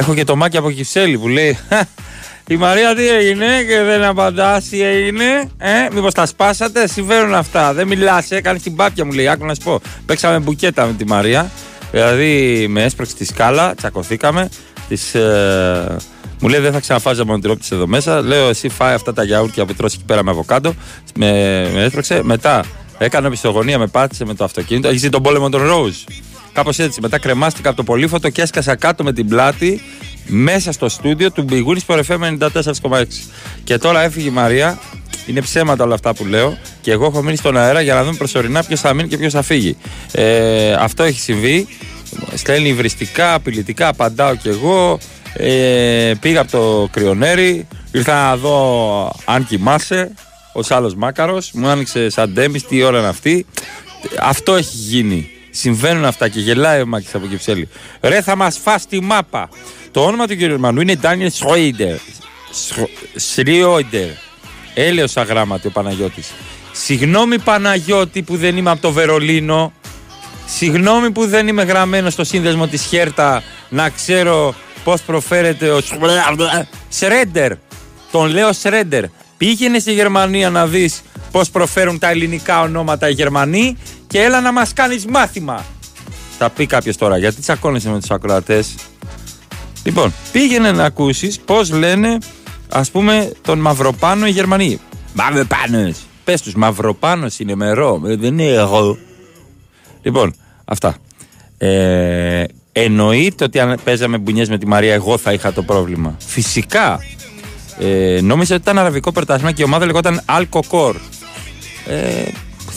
Έχω και το μάκι από Κυψέλη που λέει «Χα, Η Μαρία τι έγινε και δεν απαντάς, τι έγινε. Ε, μήπως τα σπάσατε, συμβαίνουν αυτά. Δεν μιλάς, έκανε την πάπια μου λέει. Άκου να σου πω. Παίξαμε μπουκέτα με τη Μαρία. Δηλαδή με έσπρωξε τη σκάλα, τσακωθήκαμε. Της, ε, μου λέει δεν θα ξαναφάζει μονοτυρόπιτε εδώ μέσα. Λέω εσύ φάει αυτά τα γιαούρτια που τρώσει εκεί πέρα με αβοκάντο. Με, με έσπρωξε. Μετά έκανα επιστογωνία, με πάτησε με το αυτοκίνητο. Έχεις δει τον πόλεμο των Rose; Κάπως έτσι. Μετά κρεμάστηκα από το πολύφωτο και έσκασα κάτω με την πλάτη μέσα στο στούντιο του Big Wings for FM 94,6. Και τώρα έφυγε η Μαρία. Είναι ψέματα όλα αυτά που λέω. Και εγώ έχω μείνει στον αέρα για να δούμε προσωρινά ποιος θα μείνει και ποιος θα φύγει. Ε, αυτό έχει συμβεί. Στέλνει υβριστικά, απειλητικά, απαντάω κι εγώ. Ε, πήγα από το κρυονέρι. Ήρθα να δω αν κοιμάσαι. Ο άλλο μάκαρος. Μου άνοιξε σαν ντέμι. Τι ώρα είναι αυτή. Αυτό έχει γίνει. Συμβαίνουν αυτά και γελάει ο Μάκης από Κυψέλη. Ρε, θα μας φας τη μάπα. Το όνομα του Γερμανού είναι Ντάνιελ Σρόιντερ. Σρόιντερ. Έλεος αγράμματι ο Παναγιώτης. Συγγνώμη Παναγιώτη που δεν είμαι από το Βερολίνο. Συγγνώμη που δεν είμαι γραμμένο στο σύνδεσμο της Χέρτα να ξέρω πώς προφέρεται ο Σρέντερ. Τον λέω Σρέντερ. Πήγαινε στη Γερμανία να δεις πώς προφέρουν τα ελληνικά ονόματα οι Γερμανοί και έλα να μας κάνεις μάθημα. Θα πει κάποιος τώρα, γιατί τσακώνεσαι με τους ακροατές. Λοιπόν, πήγαινε να ακούσεις πώς λένε, ας πούμε, τον Μαυροπάνο οι Γερμανοί. Μαυροπάνος. Πες τους, Μαυροπάνος είναι μερό, ε, δεν είναι εγώ. Λοιπόν, αυτά. Ε, εννοείται ότι αν παίζαμε μπουνιές με τη Μαρία, εγώ θα είχα το πρόβλημα. Φυσικά. Ε, νόμιζα ότι ήταν αραβικό περτάσμα και η ομάδα λεγόταν Alcocor. Ε,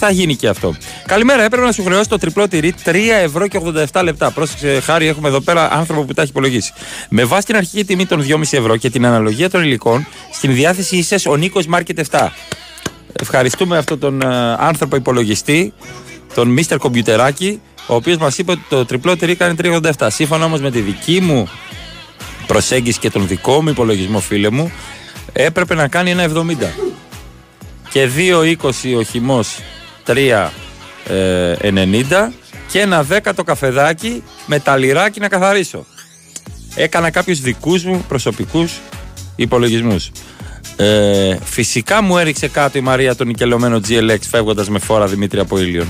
θα γίνει και αυτό. Καλημέρα, έπρεπε να σου χρεώσει το τριπλό τυρί 3 ευρώ και 87 λεπτά. Πρόσεξε, Χάρη, έχουμε εδώ πέρα άνθρωπο που τα έχει υπολογίσει. Με βάση την αρχική τιμή των 2,5 ευρώ και την αναλογία των υλικών, στην διάθεση είσαι ο Νίκος Μάρκετ 7. Ευχαριστούμε αυτόν τον ε, άνθρωπο υπολογιστή, τον Μίστερ Κομπιουτεράκη, ο οποίος μας είπε ότι το τριπλό τυρί κάνει 3,87. Σύμφωνα όμως με τη δική μου προσέγγιση και τον δικό μου υπολογισμό, φίλε μου, έπρεπε να κάνει ένα 70. Και 2,20 ο χυμός 3,90 και ένα 10 το καφεδάκι με τα λιράκι να καθαρίσω. Έκανα κάποιους δικούς μου προσωπικούς υπολογισμούς. Ε, φυσικά μου έριξε κάτω η Μαρία τον νικελωμένο GLX φεύγοντας με φόρα Δημήτρη από Ήλιον.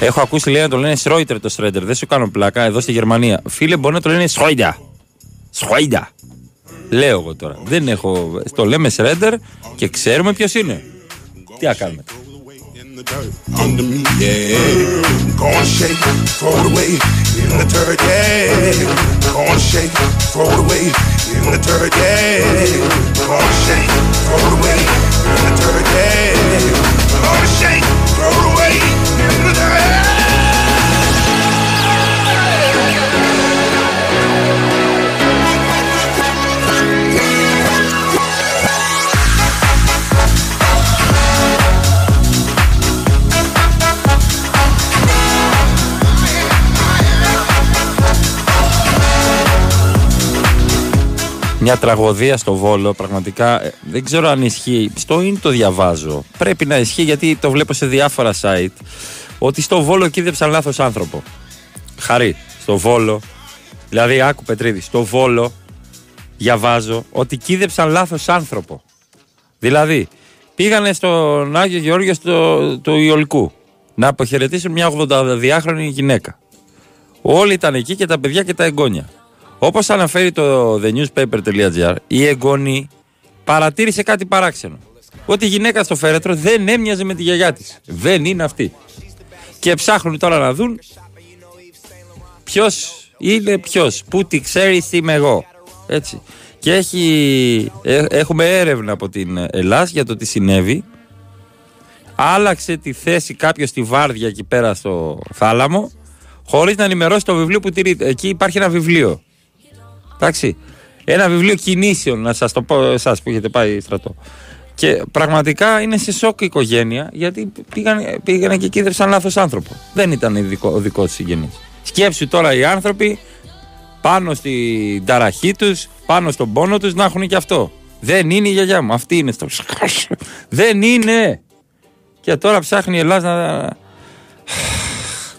Έχω ακούσει λέει να το λένε Σρόιτερ το Σρέντερ. Δεν σου κάνω πλάκα εδώ στη Γερμανία. Φίλε, μπορεί να το λένε Σρόιντα. Σρόιντα. Λέω εγώ τώρα. Δεν έχω. Το λέμε Σρέντερ και ξέρουμε ποιο είναι. Τι να κάνουμε. under me, yeah. Μια τραγωδία στο Βόλο, πραγματικά ε, δεν ξέρω αν ισχύει. Στο είναι το διαβάζω. Πρέπει να ισχύει γιατί το βλέπω σε διάφορα site. Ότι στο Βόλο κίδεψαν λάθος άνθρωπο. Χαρή, στο Βόλο. Δηλαδή, άκου Πετρίδη, στο Βόλο διαβάζω ότι κίδεψαν λάθος άνθρωπο. Δηλαδή, πήγανε στον Άγιο Γεώργιο στο, του Ιολικού να αποχαιρετήσουν μια 82χρονη γυναίκα. Όλοι ήταν εκεί και τα παιδιά και τα εγγόνια. Όπως αναφέρει το thenewspaper.gr, η εγγονή παρατήρησε κάτι παράξενο. Ότι η γυναίκα στο φέρετρο δεν έμοιαζε με τη γιαγιά της. Δεν είναι αυτή. Και ψάχνουν τώρα να δουν ποιος είναι ποιος. Πού τη ξέρει, τι είμαι εγώ. Έτσι. Και έχει, ε, έχουμε έρευνα από την Ελλάδα για το τι συνέβη. Άλλαξε τη θέση κάποιος στη βάρδια εκεί πέρα στο θάλαμο, χωρίς να ενημερώσει το βιβλίο που τηρείται. Εκεί υπάρχει ένα βιβλίο. Εντάξει. Ένα βιβλίο κινήσεων, να σας το πω εσάς που έχετε πάει στρατό. Και πραγματικά είναι σε σοκ η οικογένεια γιατί πήγαν, πήγαν και κοίτευσαν λάθος άνθρωπο. Δεν ήταν ειδικό, ο δικός του συγγενής. Σκέψου τώρα οι άνθρωποι πάνω στην ταραχή τους, πάνω στον πόνο τους να έχουν και αυτό. Δεν είναι η γιαγιά μου. Αυτή είναι στο. Δεν είναι. Και τώρα ψάχνει η Ελλάδα να.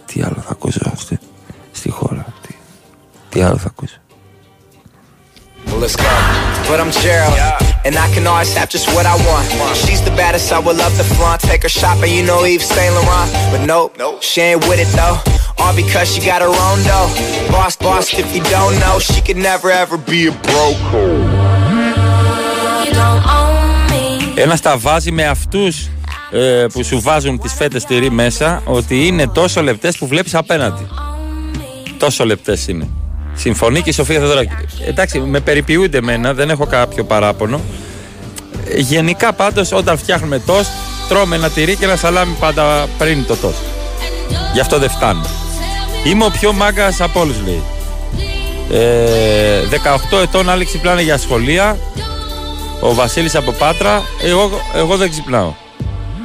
Τι άλλο θα ακούσω αυτή, στη χώρα αυτή. Τι άλλο θα ακούσω. Well, let's go. But I'm Gerald, and I can always have just what I want. She's the baddest, I would love to flaunt. Take her shopping, you know Yves Saint Laurent. But nope, she ain't with it though. All because she got her own dough. Boss, boss, if you don't know, she could never ever be a broke. Ένα τα βάζει με αυτού ε, που σου βάζουν τι φέτε τυρί μέσα ότι είναι τόσο λεπτέ που βλέπει απέναντι. Τόσο λεπτέ είναι. Συμφωνεί και η Σοφία Θεοδωράκη. Εντάξει, με περιποιούνται εμένα, δεν έχω κάποιο παράπονο. Ε, Γενικά πάντως όταν φτιάχνουμε τόστ, τρώμε ένα τυρί και ένα σαλάμι πάντα πριν το τόστ. Γι' αυτό δεν φτάνει. Είμαι ο πιο μάγκας από όλους, λέει. Ε, 18 ετών άλλη ξυπνάνε για σχολεία. Ο Βασίλης από Πάτρα. Εγώ, εγώ δεν ξυπνάω.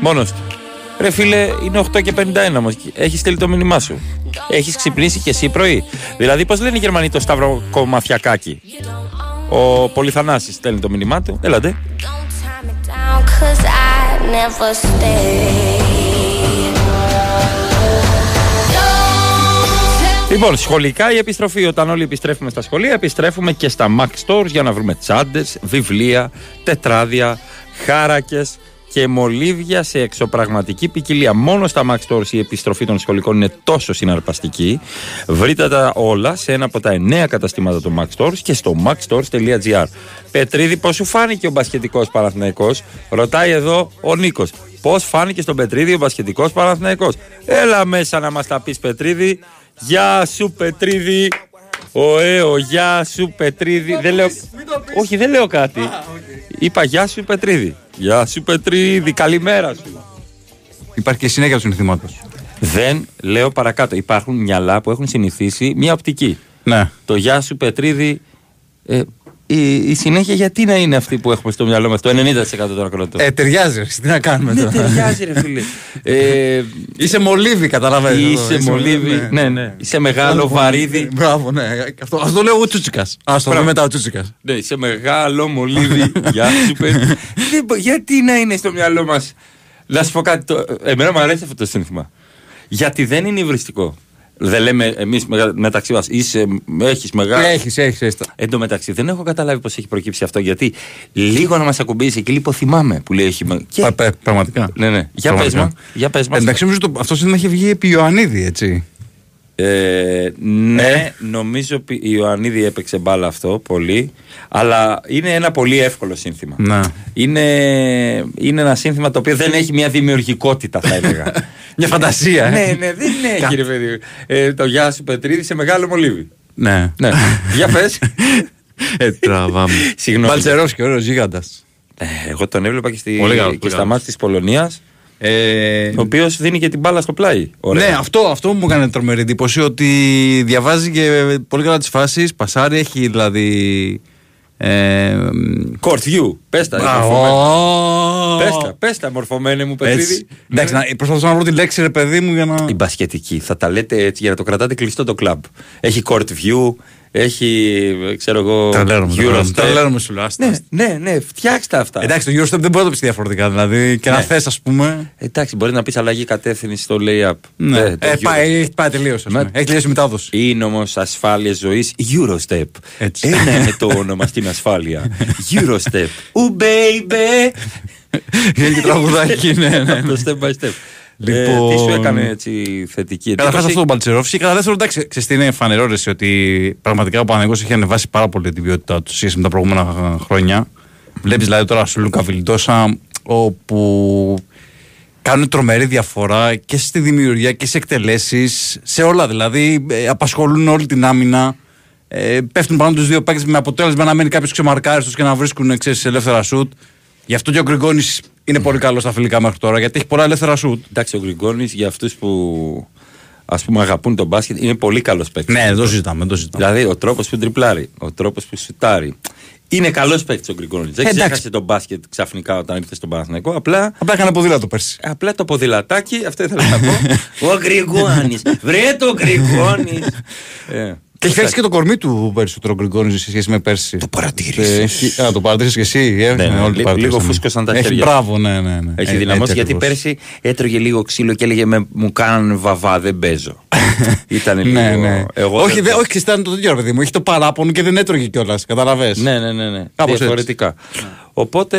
Μόνος του. Ρε φίλε, είναι 8 και 51 όμως. Έχεις στείλει το μήνυμά σου. Έχεις ξυπνήσει και εσύ πρωί; Δηλαδή, πώς λένε οι Γερμανοί το Σταύρο Κομματιακάκι. Ο Πολυθανάσης στέλνει το μήνυμά του. Έλατε. down cause I never stay. Λοιπόν, σχολικά η επιστροφή. Όταν όλοι επιστρέφουμε στα σχολεία, επιστρέφουμε και στα Mac Stores για να βρούμε τσάντες, βιβλία, τετράδια, χάρακες και μολύβια σε εξωπραγματική ποικιλία. Μόνο στα Mac Stores η επιστροφή των σχολικών είναι τόσο συναρπαστική. Βρείτε τα όλα σε ένα από τα εννέα καταστήματα του Mac Stores και στο macstores.gr. Πετρίδη, πώς σου φάνηκε ο μπασχετικός Παναθηναϊκός; Ρωτάει εδώ ο Νίκος. Πώς φάνηκε στον Πετρίδη ο μπασχετικός Παναθηναϊκός; Έλα μέσα να μας τα πεις, Πετρίδη. Γεια σου, Πετρίδη. Ωέω, γεια σου, Πετρίδη. Δεν λέω... Όχι, δεν λέω κάτι. Είπα γεια σου, Πετρίδη. Γεια σου, Πετρίδη. Καλημέρα σου. Υπάρχει και συνέχεια του συνθήματος. Δεν λέω παρακάτω. Υπάρχουν μυαλά που έχουν συνηθίσει μια οπτική. Ναι. Το γεια σου, Πετρίδη. Ε, η, η συνέχεια γιατί να είναι αυτή που έχουμε στο μυαλό μας, το 90% των ακροτών. Ε, ταιριάζει, ρε. τι να κάνουμε Ναι, τώρα; ταιριάζει, ρε φίλε. Ε, Είσαι μολύβι, καταλαβαίνεις. Είσαι Είσαι μολύβι, μολύβι, ναι, ναι. Είσαι μεγάλο βαρύδι. Μπράβο, ναι. Αυτό, αυτό το λέω ο Τσούτσικα. Α το Μπράβο. δούμε μετά ο Τσούτσικα. Ναι, είσαι μεγάλο μολύβι. Γεια σου, παιδί. Δεν μπο- Γιατί να είναι στο μυαλό μας; Να σου πω κάτι. Το... Εμένα μου αρέσει αυτό το σύνθημα. Γιατί δεν είναι υβριστικό. Δεν λέμε εμείς μεταξύ μας. Έχεις μεγάλο. Έχεις, έχεις. Εν τω μεταξύ, δεν έχω καταλάβει πώς έχει προκύψει αυτό. Γιατί λίγο να μας ακουμπήσει και λίγο θυμάμαι που λέει έχει. με- Και... Πα- πα- Πραγματικά. Ναι, ναι. Για πες Πραγματικά. μα. Για πες μας. Εντάξει, νομίζω το, αυτό σύνθημα έχει βγει επί Ιωαννίδη, έτσι. Ε, ναι, νομίζω ότι η Ιωαννίδη έπαιξε μπάλα αυτό πολύ. Αλλά είναι ένα πολύ εύκολο σύνθημα. Ναι. Είναι, είναι ένα σύνθημα το οποίο δεν έχει μια δημιουργικότητα, θα έλεγα. Μια φαντασία, ε. ναι, ναι, δεν έχει, ρε παιδί. μου. Ε, το Γεια σου Πετρίδη σε μεγάλο μολύβι. Ναι. Ναι. Για πες. Ε, τραβάμε. Συγγνώμη. Μπαλτσερόσκι, ωραίος γίγαντας. Ε, εγώ τον έβλεπα και, στη, Πολύ καλό, και πολύ στα καλό. μάτια της Πολωνίας. Ε, ο οποίος δίνει και την μπάλα στο πλάι. Ωραία. Ναι, αυτό, αυτό μου έκανε τρομερή εντύπωση ότι διαβάζει και πολύ καλά τις φάσεις. Πασάρι έχει δηλαδή. Ε, Court view. Πες τα. Μπράβο. μορφωμένα. Πες τα, πες τα, μορφωμένε μου Πετρίδη. Έτσι. Εντάξει, να, προσπαθώ να βρω τη λέξη ρε παιδί μου για να. Η μπασκετική. Θα τα λέτε έτσι για να το κρατάτε κλειστό το κλαμπ. Έχει court view, έχει, ξέρω εγώ, Τρελαίνομαι, τρελαίνομαι. Eurostep. Τρελαίνομαι σου λέω. άστα, Ναι, άστα. ναι, ναι, φτιάξτε αυτά. Εντάξει, το Eurostep δεν μπορεί να το πει διαφορετικά. Δηλαδή και να Ναι. θες, ας πούμε. Εντάξει, μπορεί να πεις αλλαγή κατεύθυνση στο layup. Ναι. Ε, το Ε, Euro- πάει, έχει πάει τελείως. Έχει τελειώσει η μετάδοση. Είναι όμω ασφάλειας ζωής Eurostep. Έτσι. Ένα είναι το όνομα στην ασφάλεια. Eurostep. Ου baby. Είναι και τραγουδάκι, ναι, ναι, ναι. Το step by step. Ε, τι σου έκανε έτσι θετική Καταρχάς εντύπωση. αυτό το Μπαλτσερόφσκι. Και κατά δεύτερον, εντάξει, ξέρεις τι είναι φανερόρεση ότι πραγματικά ο Παναγιώ έχει ανεβάσει πάρα πολύ την ποιότητά του σε σχέση με τα προηγούμενα χρόνια. Βλέπεις δηλαδή τώρα σου Λούκα Βιλντόσα, όπου κάνουν τρομερή διαφορά και στη δημιουργία και σε εκτελέσεις, σε όλα δηλαδή. ε, απασχολούν όλη την άμυνα. Ε, πέφτουν πάνω τους δύο παίκτες με αποτέλεσμα να μένει κάποιος ξεμαρκάριστος και να βρίσκουν ξέρεις, ελεύθερα σουτ. Γι' αυτό και ο Γκριγκόνης είναι πολύ καλός στα φιλικά μέχρι τώρα, γιατί έχει πολλά ελεύθερα σουτ. Εντάξει, ο Γκριγκόνη για αυτούς που ας πούμε αγαπούν τον μπάσκετ είναι πολύ καλός παίκτης. Ναι, δεν το συζητάμε. Δεν το συζητάμε. Δηλαδή ο τρόπος που τριπλάρει, ο τρόπος που σουτάρει. Είναι καλός παίκτης ο Γκριγκόνη. Δεν Εντάξει. ξέχασε τον μπάσκετ ξαφνικά όταν ήρθε στον Παναθηναϊκό. Απλά, Απλά έκανε ποδήλατο πέρσι. απλά το ποδηλατάκι, αυτό ήθελα να πω. ο Γκριγκόνη. Βρε το Γκριγκόνη. ε, Και έχει φτιάξει και το κορμί του πέρσι ο Γκριγκόνης σε σχέση με πέρσι. Το παρατήρησες. Α, το παρατήρησες και εσύ. Ε, Ναι, ναι, όλοι το λίγο- παρατήρησαν. λίγο φούσκωσαν τα Έχει χέρια. μπράβο, ναι, ναι. ναι. Έχει Ε, δυναμώσει έτσι γιατί ακριβώς. πέρσι έτρωγε λίγο ξύλο και έλεγε με, μου κάνανε βαβά, δεν παίζω. Ήταν λίγο. Ναι, ναι. Εγώ όχι, δεν- δε, όχι, ξέρεις, ήταν το τέτοιο ρε παιδί μου. Έχει το παράπονο και δεν έτρωγε κιόλας. Καταλαβέ. Ναι, ναι, ναι. ναι. Κάπως έτσι. Διαφορετικά. Οπότε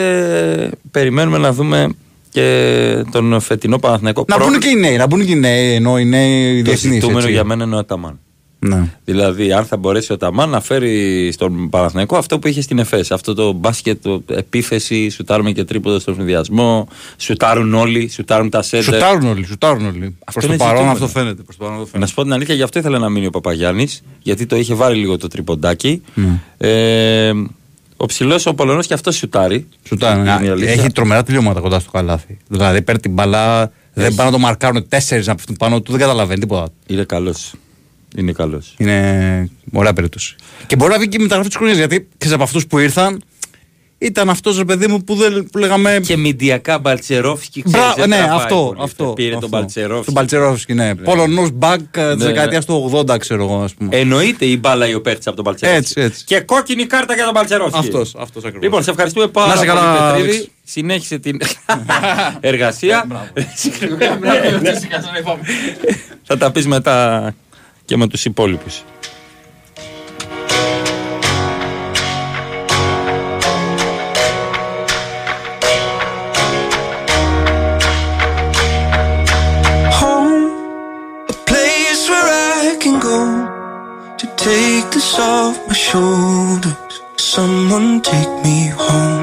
περιμένουμε να δούμε και τον φετινό Παναθηναϊκό. Να Προ- μπουν και οι νέοι, να μπουν και οι νέοι, ενώ οι νέοι Το διεθνείς, ζητούμενο έτσι. για μένα είναι ο Αταμάν. Ναι. Δηλαδή, αν θα μπορέσει ο Αταμάν να φέρει στον Παναθηναϊκό αυτό που είχε στην ΕΦΕΣ. Αυτό το μπάσκετ, το επίθεση, σουτάρουμε και τρίποδο στον συνδυασμό. Σουτάρουν όλοι, σουτάρουν τα σέντερ. Σουτάρουν όλοι, σουτάρουν όλοι. Προς το είναι παρόν ζητούμενο. αυτό φαίνεται. Προς το παρόν αυτό Να φαίνεται. σου πω την αλήθεια, γι' αυτό ήθελα να μείνει ο Παπαγιάννης, γιατί το είχε βάλει λίγο το τριποντάκι. Ναι. Ε, ο ψηλός ο Πολωνός και αυτός σουτάρει. Σουτάρουν. Είναι η αλήθεια. Έχει τρομερά τελειώματα κοντά στο καλάθι. Δηλαδή παίρνει την μπαλά, δεν πάνε να το μαρκάρουν τέσσερις να πέφτουν πάνω του, δεν καταλαβαίνει τίποτα. Είναι καλός. Είναι καλό. Είναι ωραία περίπτωση. Και μπορεί να βγει και η μεταγραφή τη χρονιά γιατί ξέρει από αυτού που ήρθαν ήταν αυτό ρε παιδί μου που, δεν, που λέγαμε. Και μηντιακά Μπαλτσερόφσκι. Μπράβο, ναι, αυτό. αυτό Πήρε αυτό. τον Μπαλτσερόφσκι. Τον Μπαλτσερόφσκι, ναι. Πολωνό μπακ τη Ναι, δεκαετία του 80, ξέρω εγώ, α πούμε. Εννοείται η μπάλα η οπέρτης από τον Μπαλτσερόφσκι. Έτσι, έτσι. Και κόκκινη κάρτα για τον Μπαλτσερόφσκι. Αυτός, αυτός ακριβώς. Λοιπόν, σε ευχαριστούμε πάρα Να σε πολύ, καλά, Πετρίδη. Άλεξ. Συνέχισε την εργασία. Θα τα πεις μετά και με τους υπόλοιπους. home, a place where I can go to take this off my shoulders. Someone take me home. Home,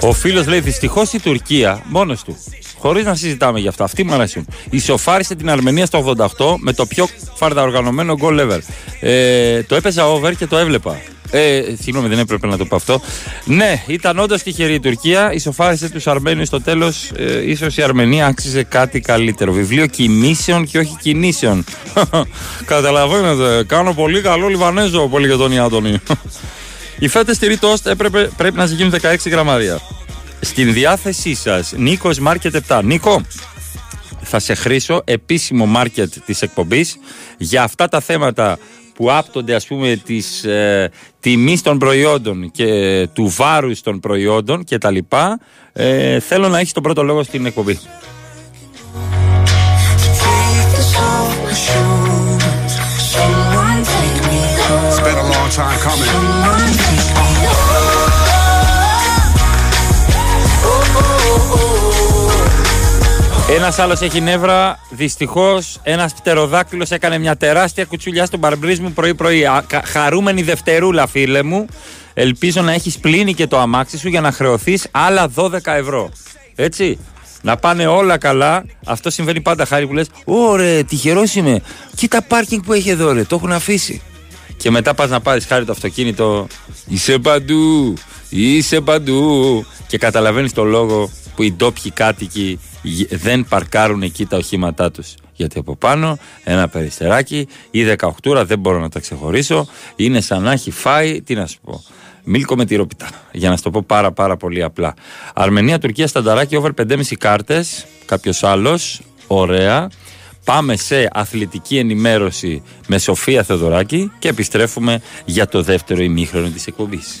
Ο φίλος λέει: Δυστυχώς η Τουρκία μόνος του. Χωρίς να συζητάμε γι' αυτό. Αυτοί μου αρέσουν. Ισοφάρισε την Αρμενία στο 88 με το πιο φαρδαοργανωμένο goal ever. Ε, το έπαιζα over και το έβλεπα. Ε, συγγνώμη, δεν έπρεπε να το πω αυτό. Ναι, ήταν όντως τυχερή η Τουρκία. Ισοφάρισε τους Αρμένιου στο τέλος. Ε, ίσως η Αρμενία άξιζε κάτι καλύτερο. Βιβλίο κινήσεων και όχι κινήσεων. Καταλαβαίνετε. Κάνω πολύ καλό Λιβανέζο, πολύ για τον Ιάτονη. Οι φέτε στη Ρίτοστ έπρεπε, πρέπει να γίνουν 16 γραμμάρια. Στην διάθεσή σας, Νίκος Μάρκετ 7. Νίκο, θα σε χρήσω επίσημο μάρκετ της εκπομπής για αυτά τα θέματα που άπτονται ας πούμε της ε, τιμής των προϊόντων και του βάρους των προϊόντων και τα λοιπά ε, θέλω να έχεις τον πρώτο λόγο στην εκπομπή Take this off my shoulders. Someone take me home. It's been a long time coming. Ένας άλλος έχει νεύρα. Δυστυχώς, ένας πτεροδάκτυλος έκανε μια τεράστια κουτσουλιά στον μπαρμπρίζ μου πρωί-πρωί. Α, κα- Χαρούμενη Δευτερούλα, φίλε μου. Ελπίζω να έχεις πλύνει και το αμάξι σου για να χρεωθείς άλλα 12 ευρώ. Έτσι. Να πάνε όλα καλά. Αυτό συμβαίνει πάντα χάρη που λες: Ωρε, τυχερός είμαι. Κοίτα πάρκινγκ που έχει εδώ, ρε. Το έχουν αφήσει. Και μετά πας να πάρεις χάρη το αυτοκίνητο. Είσαι παντού. Είσαι παντού. Και καταλαβαίνεις το λόγο που οι ντόπιοι κάτοικοι γ- δεν παρκάρουν εκεί τα οχήματά τους. Γιατί από πάνω ένα περιστεράκι ή 18 δεν μπορώ να τα ξεχωρίσω. Είναι σαν να έχει φάει, τι να σου πω. Μίλκο με τυρόπιτα. Για να σου το πω πάρα πάρα πολύ απλά. Αρμενία, Τουρκία, Στανταράκι, over 5,5 κάρτες. Κάποιος άλλος. Ωραία. Πάμε σε αθλητική ενημέρωση με Σοφία Θεοδωράκη και επιστρέφουμε για το δεύτερο ημίχρονο της εκπομπής.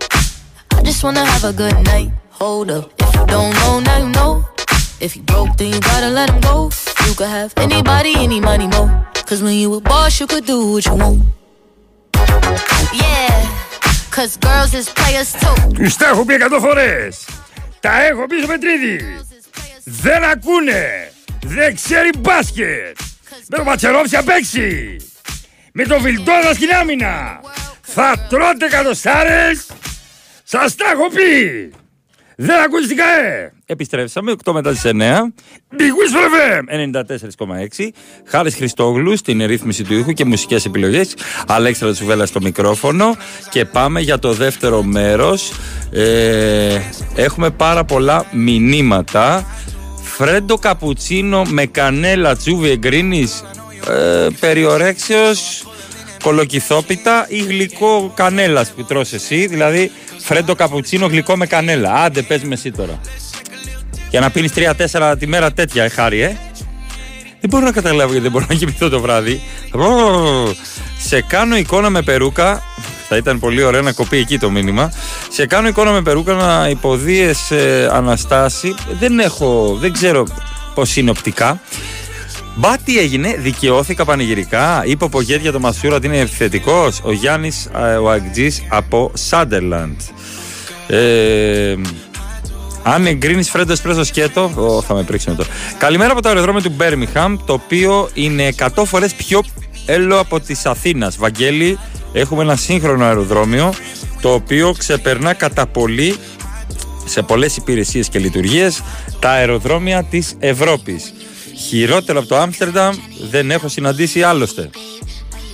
I just wanna have a good night. Hold up, if you don't know, now you know. If you broke, then you gotta let him go. You could have anybody, any money, mo. Cause when you a boss, you could do what you want. Yeah, cause girls is players too. Τους τα έχω πει εκατό φορές. Τα έχω πει στο Πετρίδη. Δεν ακούνε. Δεν ξέρει μπάσκετ. Με το Πατσερόφ θα παίξει. Με το Βιλντόδα στην άμυνα. Θα τρώτε κατοστάρες. Σας τα έχω πει. Δεν ακούτε την ΚαΕ. Επιστρέψαμε 8 μετά τις 9. Big Wings for FM. 94,6. Χάρης Χριστόγλου στην ρύθμιση του ήχου και μουσικές επιλογές. Αλέξανδρο Τσουβέλα στο μικρόφωνο. Και πάμε για το δεύτερο μέρος. Ε, έχουμε πάρα πολλά μηνύματα. Φρέντο καπουτσίνο με κανέλα τσούβι εγκρίνη. Ε, περιορέξεως κολοκυθόπιτα ή γλυκό κανέλας που τρως εσύ δηλαδή φρέντο καπουτσίνο γλυκό με κανέλα άντε πες με εσύ τώρα για να πίνεις 3-4 τη μέρα τέτοια, ε, χάρη, ε. Δεν μπορώ να καταλάβω γιατί δεν μπορώ να κοιμηθώ το βράδυ. Ρο, Σε κάνω εικόνα με περούκα. Θα ήταν πολύ ωραίο να κοπεί εκεί το μήνυμα. Σε κάνω εικόνα με περούκα να υποδίες ε, Αναστάση. Δεν έχω, δεν ξέρω πώς είναι οπτικά. Μπα τι έγινε, δικαιώθηκα πανηγυρικά. Είπε ο Πογέτ για το Μασούρα ότι είναι επιθετικός. Ο Γιάννης ο Αγκτζή από Σάντερλαντ. Ε, αν εγκρίνεις φρέντο εσπρέσο σκέτο. Ω, θα με πρίξουν τώρα. Καλημέρα από το αεροδρόμιο του Μπέρμιχαμ, το οποίο είναι 100 φορές πιο έλο από της Αθήνας. Βαγγέλη, έχουμε ένα σύγχρονο αεροδρόμιο, το οποίο ξεπερνά κατά πολύ σε πολλές υπηρεσίες και λειτουργίες τα αεροδρόμια της Ευρώπης. Χειρότερο από το Άμστερνταμ δεν έχω συναντήσει άλλωστε.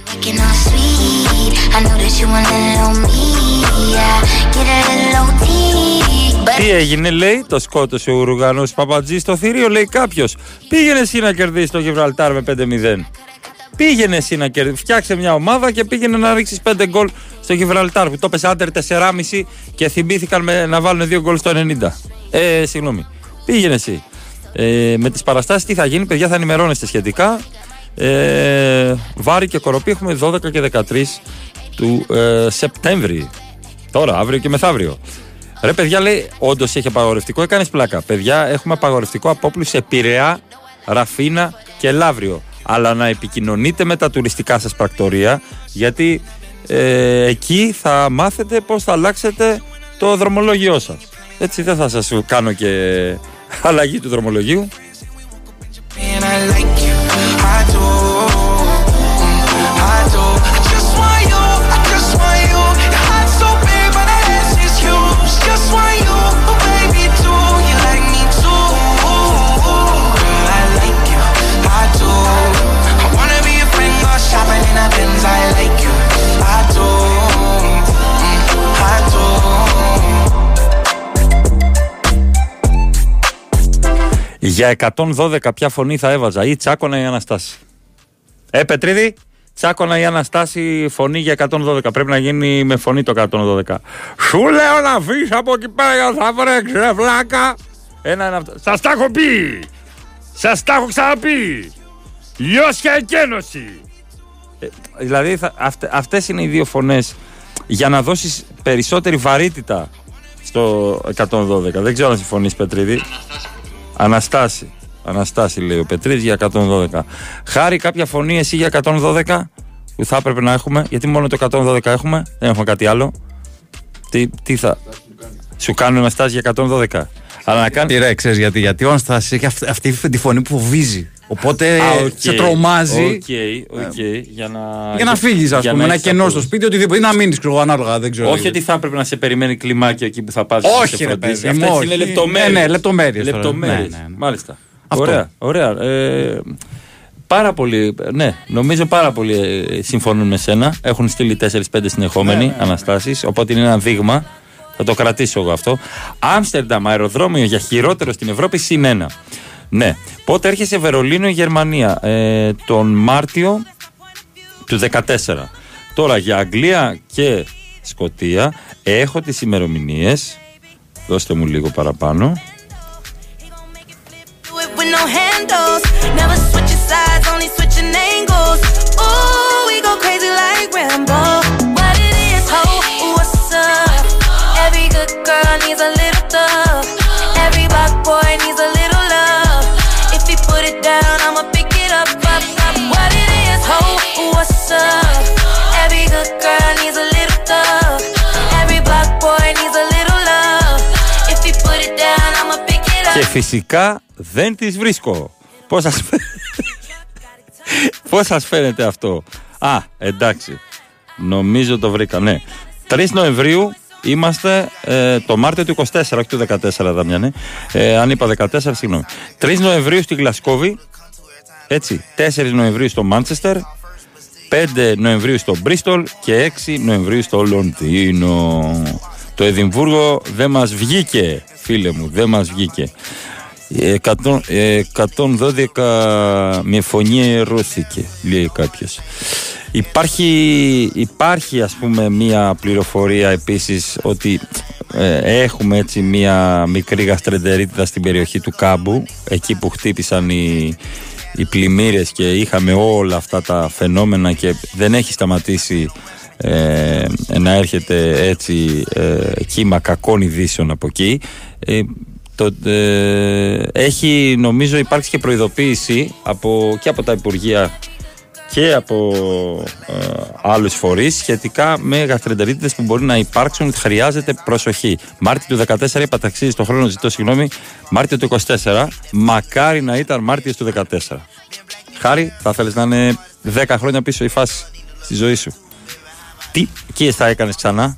Making all sweet. I know that you want a little me. Yeah, get a little OT. But Τι έγινε, λέει, το σκότωσε ο Ουρουγανό Παπατζής στο θηρίο, λέει κάποιος. Πήγαινε εσύ να κερδίσεις το Γιβραλτάρ με 5-0. Πήγαινε εσύ να κερδίσει. Φτιάξε μια ομάδα και πήγαινε να ρίξεις 5 γκολ στο Γιβραλτάρ που το πες άντερ 4,5 και θυμήθηκαν με, να βάλουν 2 γκολ στο 90. Ε, συγγνώμη. Πήγαινε εσύ. Ε, με τις παραστάσεις τι θα γίνει, παιδιά, θα ενημερώνεστε σχετικά. Ε, βάρη και κοροπή έχουμε 12 και 13 του ε, Σεπτέμβρη. Τώρα, αύριο και μεθαύριο. Ρε παιδιά, λέει, όντως έχει απαγορευτικό, έκανες πλάκα. Παιδιά, έχουμε απαγορευτικό απόπλου σε Πειραιά, Ραφίνα και Λαύριο. Αλλά να επικοινωνείτε με τα τουριστικά σας πρακτορία, γιατί ε, εκεί θα μάθετε πώς θα αλλάξετε το δρομολόγιό σας. Έτσι δεν θα σας κάνω και αλλαγή του δρομολογίου. Για 112 ποια φωνή θα έβαζα ή τσάκωνα ή Αναστάση. Ε, Πετρίδη, Τσάκωνα ή Αναστάση φωνή για 112. Πρέπει να γίνει με φωνή το 112. Σου λέω να φύγεις από εκεί πέρα για θα βρέξει, ρε βλάκα. Ένα είναι αυτό. Σας τα έχω πει. Σας τα έχω ξαναπεί. Λιώσια εκένωση. Ε, δηλαδή θα, αυτε, αυτές είναι οι δύο φωνές για να δώσεις περισσότερη βαρύτητα στο 112. Δεν ξέρω αν συμφωνείς Πετρίδη. Αναστάση. Αναστάση λέει ο Πετρίδης για 112. Χάρη κάποια φωνή εσύ για 112 που θα έπρεπε να έχουμε. Γιατί μόνο το 112 έχουμε. Δεν έχουμε κάτι άλλο. Τι, τι θα... Σου κάνουν Αναστάση για 112. Αλλά να κάνει. Τι ρε, ξέρεις γιατί, γιατί ο Αναστάσης έχει αυτή, αυτή τη φωνή που φοβίζει. Οπότε Α, οκ. σε τρομάζει. OK, OK. Για να, Για να φύγεις, ας για πούμε, να ένα έχεις κενό αυτό. στο σπίτι, οτιδήποτε. Ή να μείνεις, ξέρω εγώ, ανάλογα. Δεν ξέρω. Όχι ότι θα έπρεπε να σε περιμένει κλιμάκιο εκεί που θα πας Όχι, να σε ρε φροντίσει. παιδί μου, Αυτές όχι. είναι λεπτομέρειες. Ναι, ναι, λεπτομέρειες τώρα. Λεπτομέρειες. Ναι, ναι, ναι. Μάλιστα. Αυτό. Ωραία, ωραία. Ε, πάρα πολύ, ναι, νομίζω πάρα πολύ ε, συμφωνούν με σένα. Έχουν στείλει 4-5 συνεχόμενοι Ναι, αναστάσεις, οπότε είναι ένα δείγμα. Θα το κρατήσω εγώ αυτό. Άμστερνταμ, αεροδρόμιο για χειρότερο στην Ευρώπη, συν ένα. Ναι. Πότε έρχεσαι Βερολίνο ή Γερμανία; ε, Τον Μάρτιο του 14. Τώρα για Αγγλία και Σκοτία έχω τις ημερομηνίες. Δώστε μου λίγο παραπάνω. What's up? Every good girl needs a little thug. Every black boy needs a little love. If he put it down, I'ma pick it up. Και φυσικά δεν τις βρίσκω. Πώς σας, φαι- Πώς σας φαίνεται αυτό; Α, εντάξει. Νομίζω το βρήκα, ναι. 3 Νοεμβρίου είμαστε ε, το Μάρτιο του 24, όχι του 14, Δαμιανέ. Ε, αν είπα 14, συγγνώμη. 3 Νοεμβρίου στη Γλασκόβη. Έτσι. 4 Νοεμβρίου στο Μάντσεστερ. 5 Νοεμβρίου στο Μπρίστολ και 6 Νοεμβρίου στο Λονδίνο. Το Εδιμβούργο δεν μας βγήκε, φίλε μου, δεν μας βγήκε. Ε, 100, ε, 112 με φωνή ερώθηκε, λέει κάποιος. Υπάρχει, υπάρχει ας πούμε μία πληροφορία επίσης ότι ε, έχουμε έτσι μία μικρή γαστρεντερίτιδα στην περιοχή του Κάμπου εκεί που χτύπησαν οι, οι πλημμύρες και είχαμε όλα αυτά τα φαινόμενα και δεν έχει σταματήσει ε, να έρχεται έτσι ε, κύμα κακών ειδήσεων από εκεί. Ε, το, ε, έχει νομίζω υπάρξει και προειδοποίηση από, και από τα Υπουργεία και από ε, άλλους φορείς σχετικά με γαστρεντερίτιδες που μπορεί να υπάρξουν ότι χρειάζεται προσοχή. Μάρτιο του 14 είπα ταξίδι στον χρόνο, ζητώ συγγνώμη. Μάρτιο του 24, μακάρι να ήταν Μάρτιος του 14. Χάρη, θα θέλεις να είναι 10 χρόνια πίσω η φάση στη ζωή σου. Τι εκεί θα έκανες ξανά;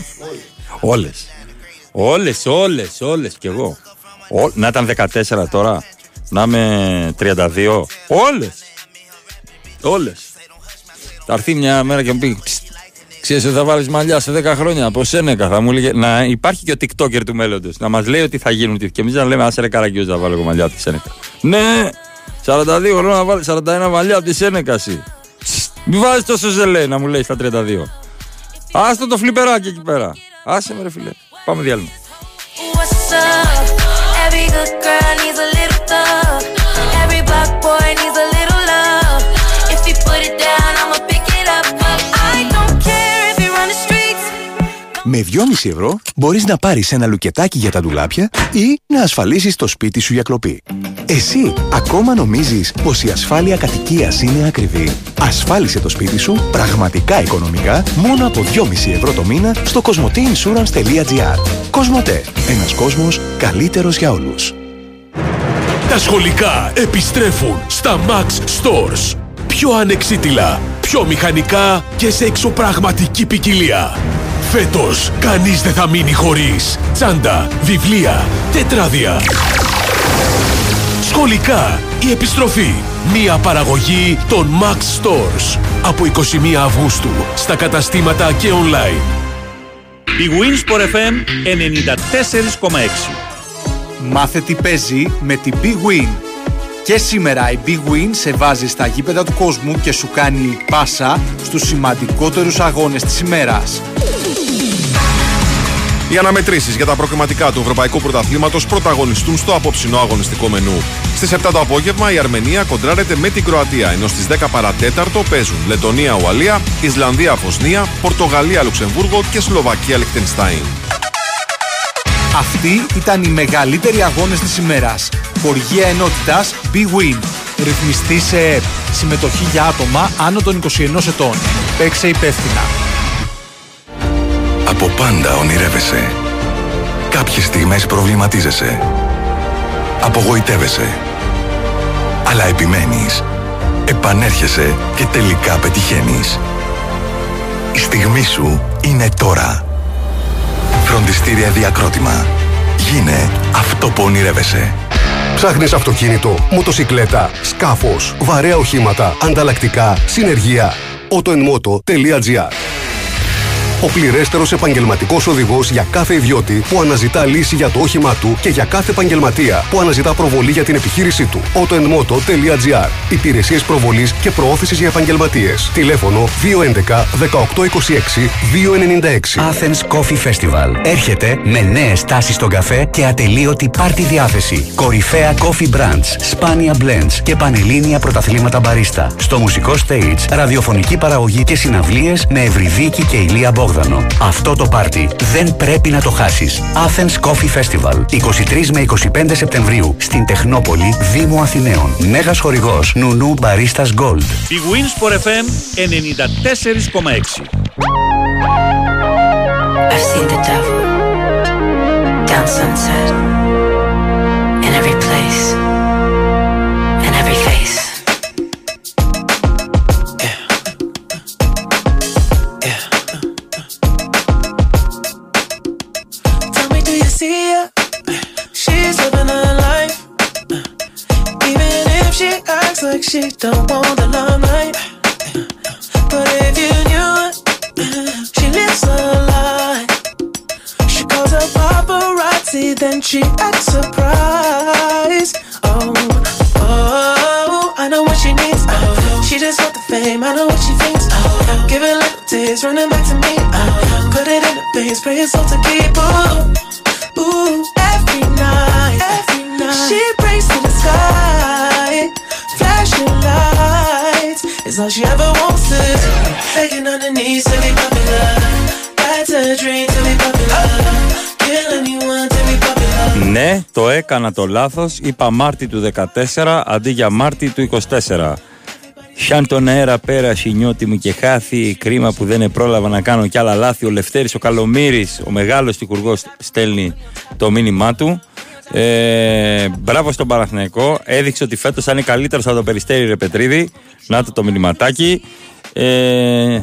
όλες. Όλες, όλες, όλες κι εγώ. Ό, να ήταν 14 τώρα. Να είμαι 32. Όλες. Όλες. Θα έρθει μια μέρα και μου πει «Ψ, Ξέρεις ότι θα βάλεις μαλλιά σε 10 χρόνια από Σένεκα θα μου έλεγε να υπάρχει και ο TikToker του μέλλοντος να μας λέει ότι θα γίνουν και εμείς να λέμε άσε ρε καραγκιούς να βάλω εγώ μαλλιά από τη Σένεκα ναι 42 χρόνια να βάλεις 41 μαλλιά από τη Σένεκα εσύ Ψ, Μη βάζεις τόσο ζελέ να μου λέει στα 32 Άστο το φλιπεράκι εκεί πέρα Άσε με ρε φίλε Πάμε διάλειμμα What's up? Every good girl needs a little thug. Every black boy needs a Με 2,5 ευρώ μπορείς να πάρεις ένα λουκετάκι για τα ντουλάπια ή να ασφαλίσεις το σπίτι σου για κλοπή. Εσύ ακόμα νομίζεις πως η ασφάλεια κατοικίας είναι ακριβή. Ασφάλισε το σπίτι σου πραγματικά οικονομικά μόνο από 2,5 ευρώ το μήνα στο cosmoteinsurance.gr Κοσμοτέ. Ένας κόσμος καλύτερος για όλους. Τα σχολικά επιστρέφουν στα Max Stores. Πιο ανεξίτηλα, πιο μηχανικά και σε εξωπραγματική ποικιλία. Φέτος, κανείς δεν θα μείνει χωρίς τσάντα, βιβλία, τετράδια. Σχολικά, η επιστροφή. Μία παραγωγή των Max Stores. Από 21 Αυγούστου, στα καταστήματα και online. Η Winsport FM 94,6. Μάθε τι παίζει με την Big Win. Και σήμερα η Big Win σε βάζει στα γήπεδα του κόσμου και σου κάνει πάσα στους σημαντικότερους αγώνες της ημέρας. Οι αναμετρήσεις για τα προκριματικά του Ευρωπαϊκού Πρωταθλήματος πρωταγωνιστούν στο απόψινό αγωνιστικό μενού. Στις 7 το απόγευμα η Αρμενία κοντράρεται με την Κροατία, ενώ στις 10 παρατέταρτο παίζουν Λετωνία Ουαλία, Ισλανδία Βοσνία, Πορτογαλία Λουξεμβούργο και Σλοβακία Λιχτενστάιν. Αυτοί ήταν οι μεγαλύτεροι αγώνες της ημέρας. Χοργία ενότητας Big Win. Ρυθμιστή σε ΕΠ. Συμμετοχή για άτομα άνω των 21 ετών. Παίξε υπεύθυνα. Από πάντα ονειρεύεσαι. Κάποιες στιγμές προβληματίζεσαι. Απογοητεύεσαι. Αλλά επιμένεις. Επανέρχεσαι και τελικά πετυχαίνεις. Η στιγμή σου είναι τώρα. Φροντιστήρια Διακρότημα. Γίνε αυτό που ονειρεύεσαι. Ψάχνεις αυτοκίνητο, μοτοσικλέτα, σκάφος, βαρέα οχήματα, ανταλλακτικά, συνεργεία. autoenmoto.gr ο πληρέστερος επαγγελματικός οδηγός για κάθε ιδιώτη που αναζητά λύση για το όχημά του και για κάθε επαγγελματία που αναζητά προβολή για την επιχείρησή του. autoenmoto.gr Υπηρεσίες προβολής και προώθησης για επαγγελματίες. Τηλέφωνο 211 1826 296. Athens Coffee Festival. Έρχεται με νέες τάσεις στον καφέ και ατελείωτη πάρτι διάθεση. Κορυφαία coffee brands, σπάνια blends και πανελλήνια πρωταθλήματα μπαρίστα. Στο μουσικό stage, ραδιοφωνική παραγωγή και συναυλίες με Ευρυδίκη και Ηλία Μπόγδανο. Αυτό το πάρτι δεν πρέπει να το χάσεις. Athens Coffee Festival. 23 με 25 Σεπτεμβρίου στην Τεχνόπολη, Δήμο Αθηναίων. Μέγας χορηγός Νουνού Baristas Gold. Η Winsport FM 94,6. I've seen the devil down sunset in every place, like she don't want the limelight. But if you knew she lives a lie. She calls her paparazzi, then she acts surprised. Oh, oh, I know what she needs. Oh, she just want the fame. I know what she thinks. Oh, give it little taste, running back to me. Oh, put it in the veins, pray it's all to keep. Oh, ooh, ooh, all she ever wants to do. Begging on her knees to be popular. That's a dream to be popular. Kill anyone to be popular. Ναι, το έκανα το λάθος. Είπα Μάρτι του 14 αντί για Μάρτι του 24. Σαν τον αέρα πέρασε η νιώτη μου και χάθη Κρίμα που δεν πρόλαβα να κάνω κι άλλα λάθη Ο Λευτέρης ο Καλομύρης Ο μεγάλος τυχουργός στέλνει το μήνυμά του ε, Μπράβο στον Παναθηναϊκό. Έδειξε ότι φέτος θα είναι καλύτερος από το Περιστέρι ρε Πετρίδη. Να το το μηνυματάκι. Ε,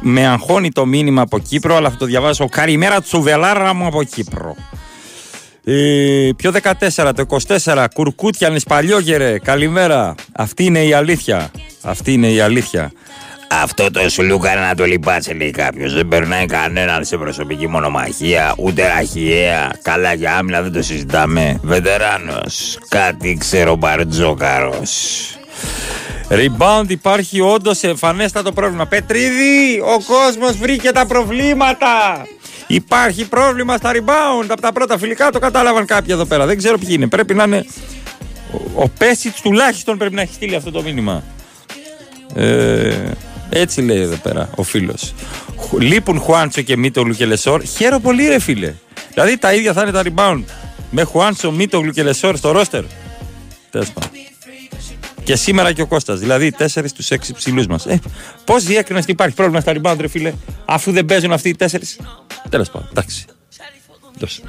Με αγχώνει το μήνυμα από Κύπρο Αλλά θα το διαβάσω. Καλημέρα τσουβελάρα μου από Κύπρο ε, πιο 14, το 24, κουρκούτιανε παλιόγερε, καλημέρα. Αυτή είναι η αλήθεια. Αυτή είναι η αλήθεια. Αυτό το σουλούκα να το λυπάσαι, λέει κάποιος. Δεν περνάει κανέναν σε προσωπική μονομαχία, ούτε ραχιαία. Καλά για άμυνα δεν το συζητάμε. Βετεράνος. Κάτι ξέρω μπαρτζόκαρος. Rebound υπάρχει όντως εμφανέστατο πρόβλημα. Πετρίδη, ο κόσμος βρήκε τα προβλήματα. Υπάρχει πρόβλημα στα rebound. Από τα πρώτα φιλικά το κατάλαβαν κάποιοι εδώ πέρα. Δεν ξέρω ποιοι είναι. Πρέπει να είναι. Ο, ο Πέσιτς τουλάχιστον πρέπει να έχει στείλει αυτό το μήνυμα. Ε, έτσι λέει εδώ πέρα ο φίλος. Λείπουν Χουάντσο και Μίτογλου και Λεσόρ. Χαίρω πολύ, ρε φίλε. Δηλαδή τα ίδια θα είναι τα rebound. Με Χουάντσο, Μίτογλου και Λεσόρ στο ρόστερ. Τέλος πάντων. Και σήμερα και ο Κώστας, δηλαδή 4 στους 6 ψηλούς μας. Ε, Πώς διέκρινες ότι υπάρχει πρόβλημα στα rebound, ρε φίλε, αφού δεν παίζουν αυτοί οι 4. Τέλος πάντων, εντάξει. Δώσε.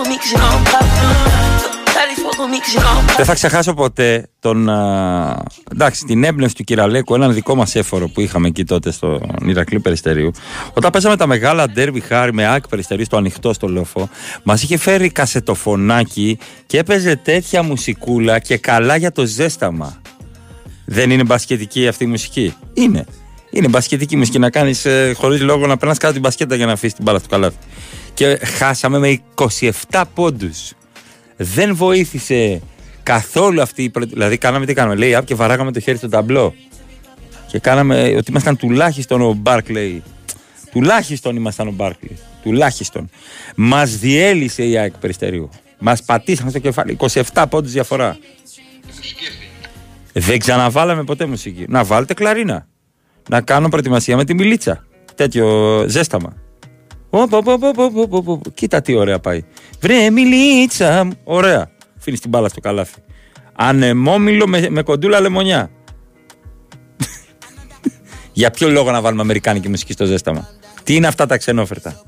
Money Δεν θα ξεχάσω ποτέ τον. α, εντάξει, την έμπνευση του Κυραλέκου, έναν δικό μας έφορο που είχαμε εκεί τότε στο Ηρακλή Περιστερίου. Όταν παίζαμε τα μεγάλα ντέρβι χάρη με άκ Περιστερίου στο ανοιχτό στο λόφο, μας είχε φέρει κασετοφωνάκι και έπαιζε τέτοια μουσικούλα και καλά για το ζέσταμα. Δεν είναι μπασκετική αυτή η μουσική; Είναι. Είναι μπασκετική μουσική να κάνεις ε, χωρίς λόγο να περνάς κάτω την μπασκέτα για να αφήσεις την μπάλα στο καλάθι. Και χάσαμε με 27 πόντους. Δεν βοήθησε καθόλου αυτή η. πρω- Δηλαδή, κάναμε τι κάναμε. Λέει, και βαράγαμε το χέρι στο ταμπλό. Και κάναμε ότι ήμασταν τουλάχιστον ο Μπάρκλεϊ. Τουλάχιστον ήμασταν ο Μπάρκλεϊ. Τουλάχιστον. Μας διέλυσε η ΑΕΚ Περιστερίου. Μας πατήσαμε στο κεφάλι. 27 πόντους διαφορά. Δεν ξαναβάλαμε ποτέ μουσική. Να βάλετε κλαρίνα. Να κάνω προετοιμασία με τη μιλίτσα. Τέτοιο ζέσταμα. Κοίτα τι ωραία πάει. Βρε μιλίτσα. μου. Ωραία. Αφήνεις την μπάλα στο καλάθι. Ανεμόμυλο με, με κοντούλα λεμονιά. Για ποιο λόγο να βάλουμε αμερικάνικη μουσική στο ζέσταμα; Τι είναι αυτά τα ξενόφερτα;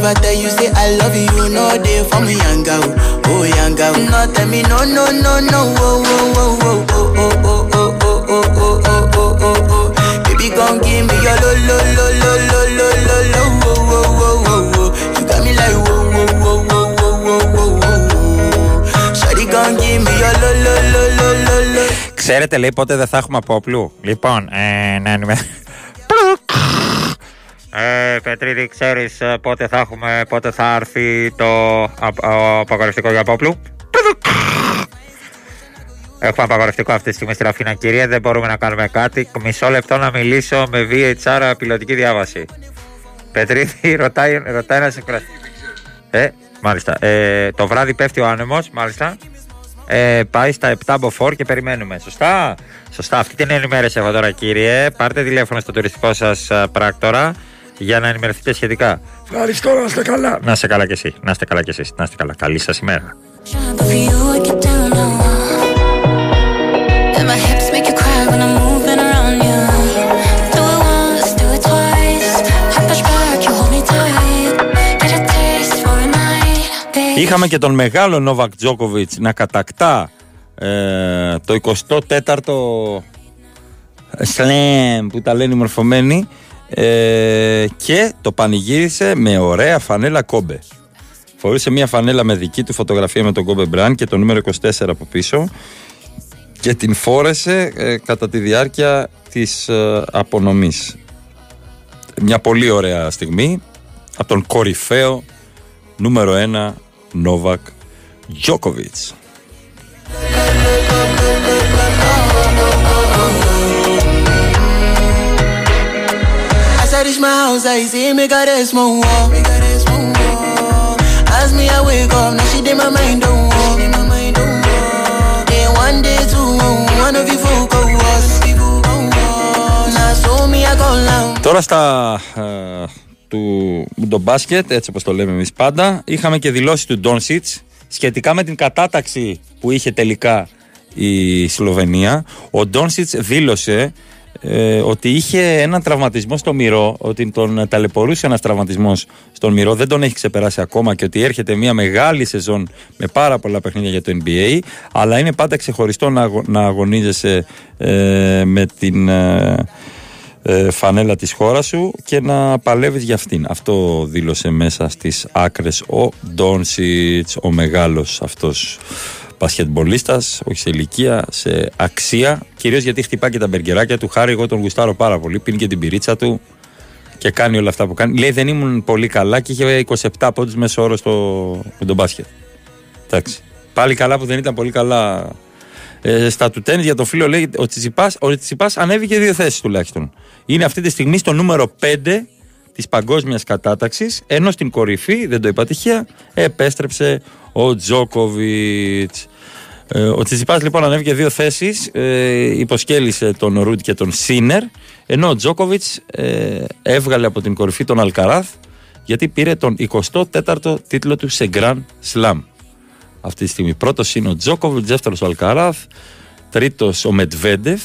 For lockdown, for lockdown, oh lockdown. Yo, you sweet life, phantom, phantom. If I tell you say I love you, you know they for me, young girl, oh young girl. No, tell me no, no, no, no, oh, oh, oh, oh, oh, oh, oh, oh, oh, oh, oh, oh, oh, oh, oh. Baby, gon' give me your lo, lo, lo, lo, lo, lo, lo, lo, oh, oh, oh, oh, oh. You got me like whoa, whoa, whoa, whoa, whoa, whoa, whoa, whoa. Shawty gon' give me your lo, lo, lo, lo, lo, lo. Ξέρετε, λέει, πότε δεν θα έχουμε απόπλου. Λοιπόν, ε, να ενημερώσω. Ε, Πετρίδη, ξέρεις ε, πότε θα έχουμε, πότε θα έρθει το απ- ο απαγορευτικό για απόπλου. Έχουμε απαγορευτικό αυτή τη στιγμή στην Αθήνα, κύριε. Δεν μπορούμε να κάνουμε κάτι. Μισό λεπτό να μιλήσω με VHR πιλωτική διάβαση. Πετρίδη, ρωτάει, ρωτάει ένας εκφραστή. Ε, μάλιστα. Ε, το βράδυ πέφτει ο άνεμος, μάλιστα. Ε, πάει στα 7 μποφόρ και περιμένουμε. Σωστά; Σωστά. Αυτή την ενημέρωση έχω τώρα, κύριε. Πάρτε τηλέφωνο στο τουριστικό σας πράκτορα για να ενημερωθείτε σχετικά. Ευχαριστώ, να είστε καλά. Να είστε καλά κι εσύ. Να είστε καλά κι εσείς. Να είστε καλά. Καλή σας ημέρα. Είχαμε και τον μεγάλο Νόβακ Τζόκοβιτς να κατακτά ε, το 24ο σλέμ που τα λένε οι μορφωμένοι ε, και το πανηγύρισε με ωραία φανέλα κόμπε. Φορούσε μια φανέλα με δική του φωτογραφία με τον Κόμπε Μπραν και το νούμερο 24 από πίσω και την φόρεσε ε, κατά τη διάρκεια της ε, απονομής. Μια πολύ ωραία στιγμή από τον κορυφαίο νούμερο 1 Νόβακ Τζόκοβιτς. As I reach my house, I see me got a small wall. Me got a small wall. As me, I wake up, now she did my mind don't walk. Then one day, two, one of you folk go was. Now so me, I go loud. Τώρα στα ε, του το μπάσκετ, έτσι όπως το λέμε εμείς πάντα, είχαμε και δηλώσει του Ντόνσιτς σχετικά με την κατάταξη που είχε τελικά η Σλοβενία. Ο Ντόνσιτς δήλωσε ε, ότι είχε έναν τραυματισμό στο μυρό, ότι τον ταλαιπωρούσε ένας τραυματισμός στον μυρό, δεν τον έχει ξεπεράσει ακόμα και ότι έρχεται μια μεγάλη σεζόν με πάρα πολλά παιχνίδια για το NBA, αλλά είναι πάντα ξεχωριστό να, αγω- να αγωνίζεσαι ε, με την... ε, ε, φανέλα της χώρας σου και να παλεύεις για αυτήν. Αυτό δήλωσε μέσα στις άκρες ο Ντόνσιτς, ο μεγάλος αυτός μπασκετμπολίστας, όχι σε ηλικία, σε αξία, κυρίως γιατί χτυπά και τα μπεργκεράκια του. Χάρη, εγώ τον γουστάρω πάρα πολύ, πίνει και την πυρίτσα του και κάνει όλα αυτά που κάνει. Λέει δεν ήμουν πολύ καλά και είχε 27 πόντους μέσω όρο στο, με τον μπάσκετ. Εντάξει. Πάλι καλά που δεν ήταν πολύ καλά ε, στα του τέννις για το φίλο λέει ο Τσιτσιπάς, ο Τσιτσιπάς ανέβηκε δύο θέσεις τουλάχιστον. Είναι αυτή τη στιγμή στο νούμερο 5 της παγκόσμιας κατάταξης, ενώ στην κορυφή, δεν το είπα τυχαία, επέστρεψε ο Τζόκοβιτς. Ε, ο Τσιτσιπάς λοιπόν ανέβηκε δύο θέσεις, ε, υποσκέλισε τον Ρούντ και τον Σίνερ, ενώ ο Τζόκοβιτς ε, έβγαλε από την κορυφή τον Αλκαράθ, γιατί πήρε τον 24ο τίτλο του σε Grand Slam αυτή τη στιγμή. Πρώτος είναι ο Τζόκοβιτς, δεύτερος ο Αλκαράθ, τρίτος ο Μετβέντεφ,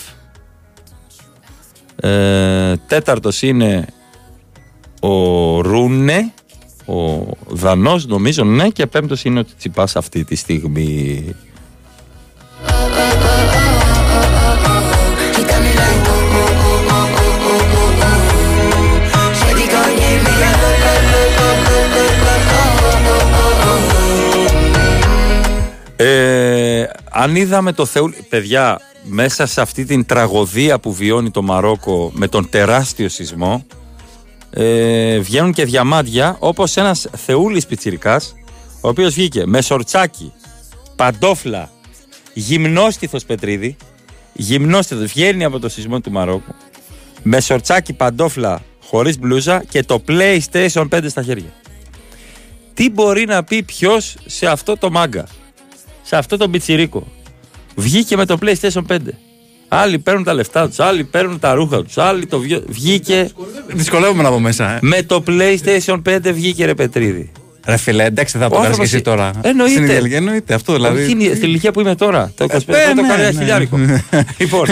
ε, τέταρτος είναι ο Ρούνε, ο Δανός νομίζω ναι και πέμπτος είναι ότι Τσιπάς αυτή τη στιγμή. Ε, αν είδαμε το Θεού, παιδιά, μέσα σε αυτή την τραγωδία που βιώνει το Μαρόκο με τον τεράστιο σεισμό, ε, βγαίνουν και διαμάντια όπως ένας Θεούλης Πιτσιρικάς, ο οποίος βγήκε με σορτσάκι, παντόφλα, γυμνόστιθος Πετρίδη, γυμνόστιθος, βγαίνει από το σεισμό του Μαρόκου, με σορτσάκι, παντόφλα, χωρίς μπλούζα και το PlayStation 5 στα χέρια. Τι μπορεί να πει ποιος σε αυτό το μάγκα, σε αυτό το πιτσιρίκο; Βγήκε με το PlayStation 5. Άλλοι παίρνουν τα λεφτά τους, άλλοι παίρνουν τα ρούχα τους, άλλοι το βγει- βγήκε. Δυσκολεύομαι να πω μέσα. Ε. Με το PlayStation 5 βγήκε ρε Πετρίδη. Ρε φίλε, εντάξει, θα το Ο κάνεις και άνθρωπος- εσύ τώρα. Εννοείται. Στην ηλικία, Εννοείται αυτό δηλαδή. Όχι είναι στην ηλικία που είμαι τώρα. Το 25 Ε, το ναι, κάνω ένα ναι. χιλιάρικο. λοιπόν,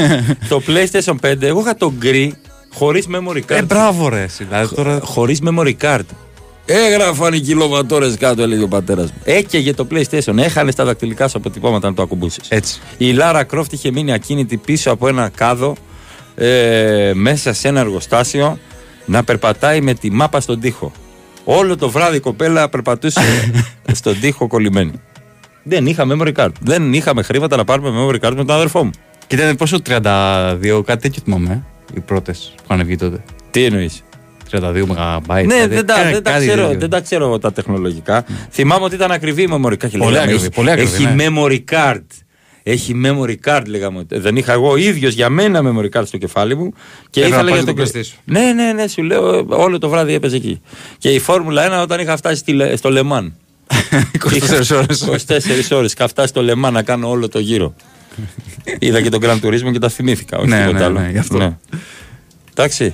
το PlayStation 5, εγώ είχα το γκρι χωρίς memory card. Ε, μπράβο ρε. εσύ, Δηλαδή, τώρα... Χωρίς memory card. Έγραφαν οι κιλοβατόρες κάτω, έλεγε ο πατέρας μου. Έκαιγε το PlayStation, έχανε τα δακτυλικά σου αποτυπώματα να το ακουμπούσε. Έτσι. Η Λάρα Κρόφτ είχε μείνει ακίνητη πίσω από ένα κάδο ε, μέσα σε ένα εργοστάσιο να περπατάει με τη μάπα στον τοίχο. Όλο το βράδυ η κοπέλα περπατούσε στον τοίχο κολλημένη. Δεν είχα memory card. Δεν είχαμε χρήματα να πάρουμε memory card με τον αδερφό μου. Και ήταν πόσο 32, κάτι τέτοιο θυμάμαι. ε, Οι πρώτες που είχαν βγει τότε. Τι εννοείς; 32 MB. Ναι, δεν τα, δεν, τα ξέρω, δεν τα ξέρω εγώ τα τεχνολογικά. Θυμάμαι ότι ήταν ακριβή η memory card. Και Πολύ λέγαμε, ακριβή, έχει- πολύ ακριβή, Έχει ναι. memory card. Έχει memory card, λέγαμε. Δεν είχα εγώ ίδιος για μένα memory card στο κεφάλι μου. Και Έπρεπε ήθελα να για πάρεις το το PlayStation. Ναι, ναι, ναι, σου λέω όλο το βράδυ έπαιζε εκεί. Και η Φόρμουλα 1 όταν είχα φτάσει στη Λε- στο Λεμάν. 24 ώρες. 24 ώρες. Είχα φτάσει στο Λεμάν να κάνω όλο το γύρο. Είδα και τον Grand Turismo και τα θυμήθηκα. Όχι Ναι, τίποτα ναι, άλλο. ναι, γι' αυτό. Ναι. Εντάξει.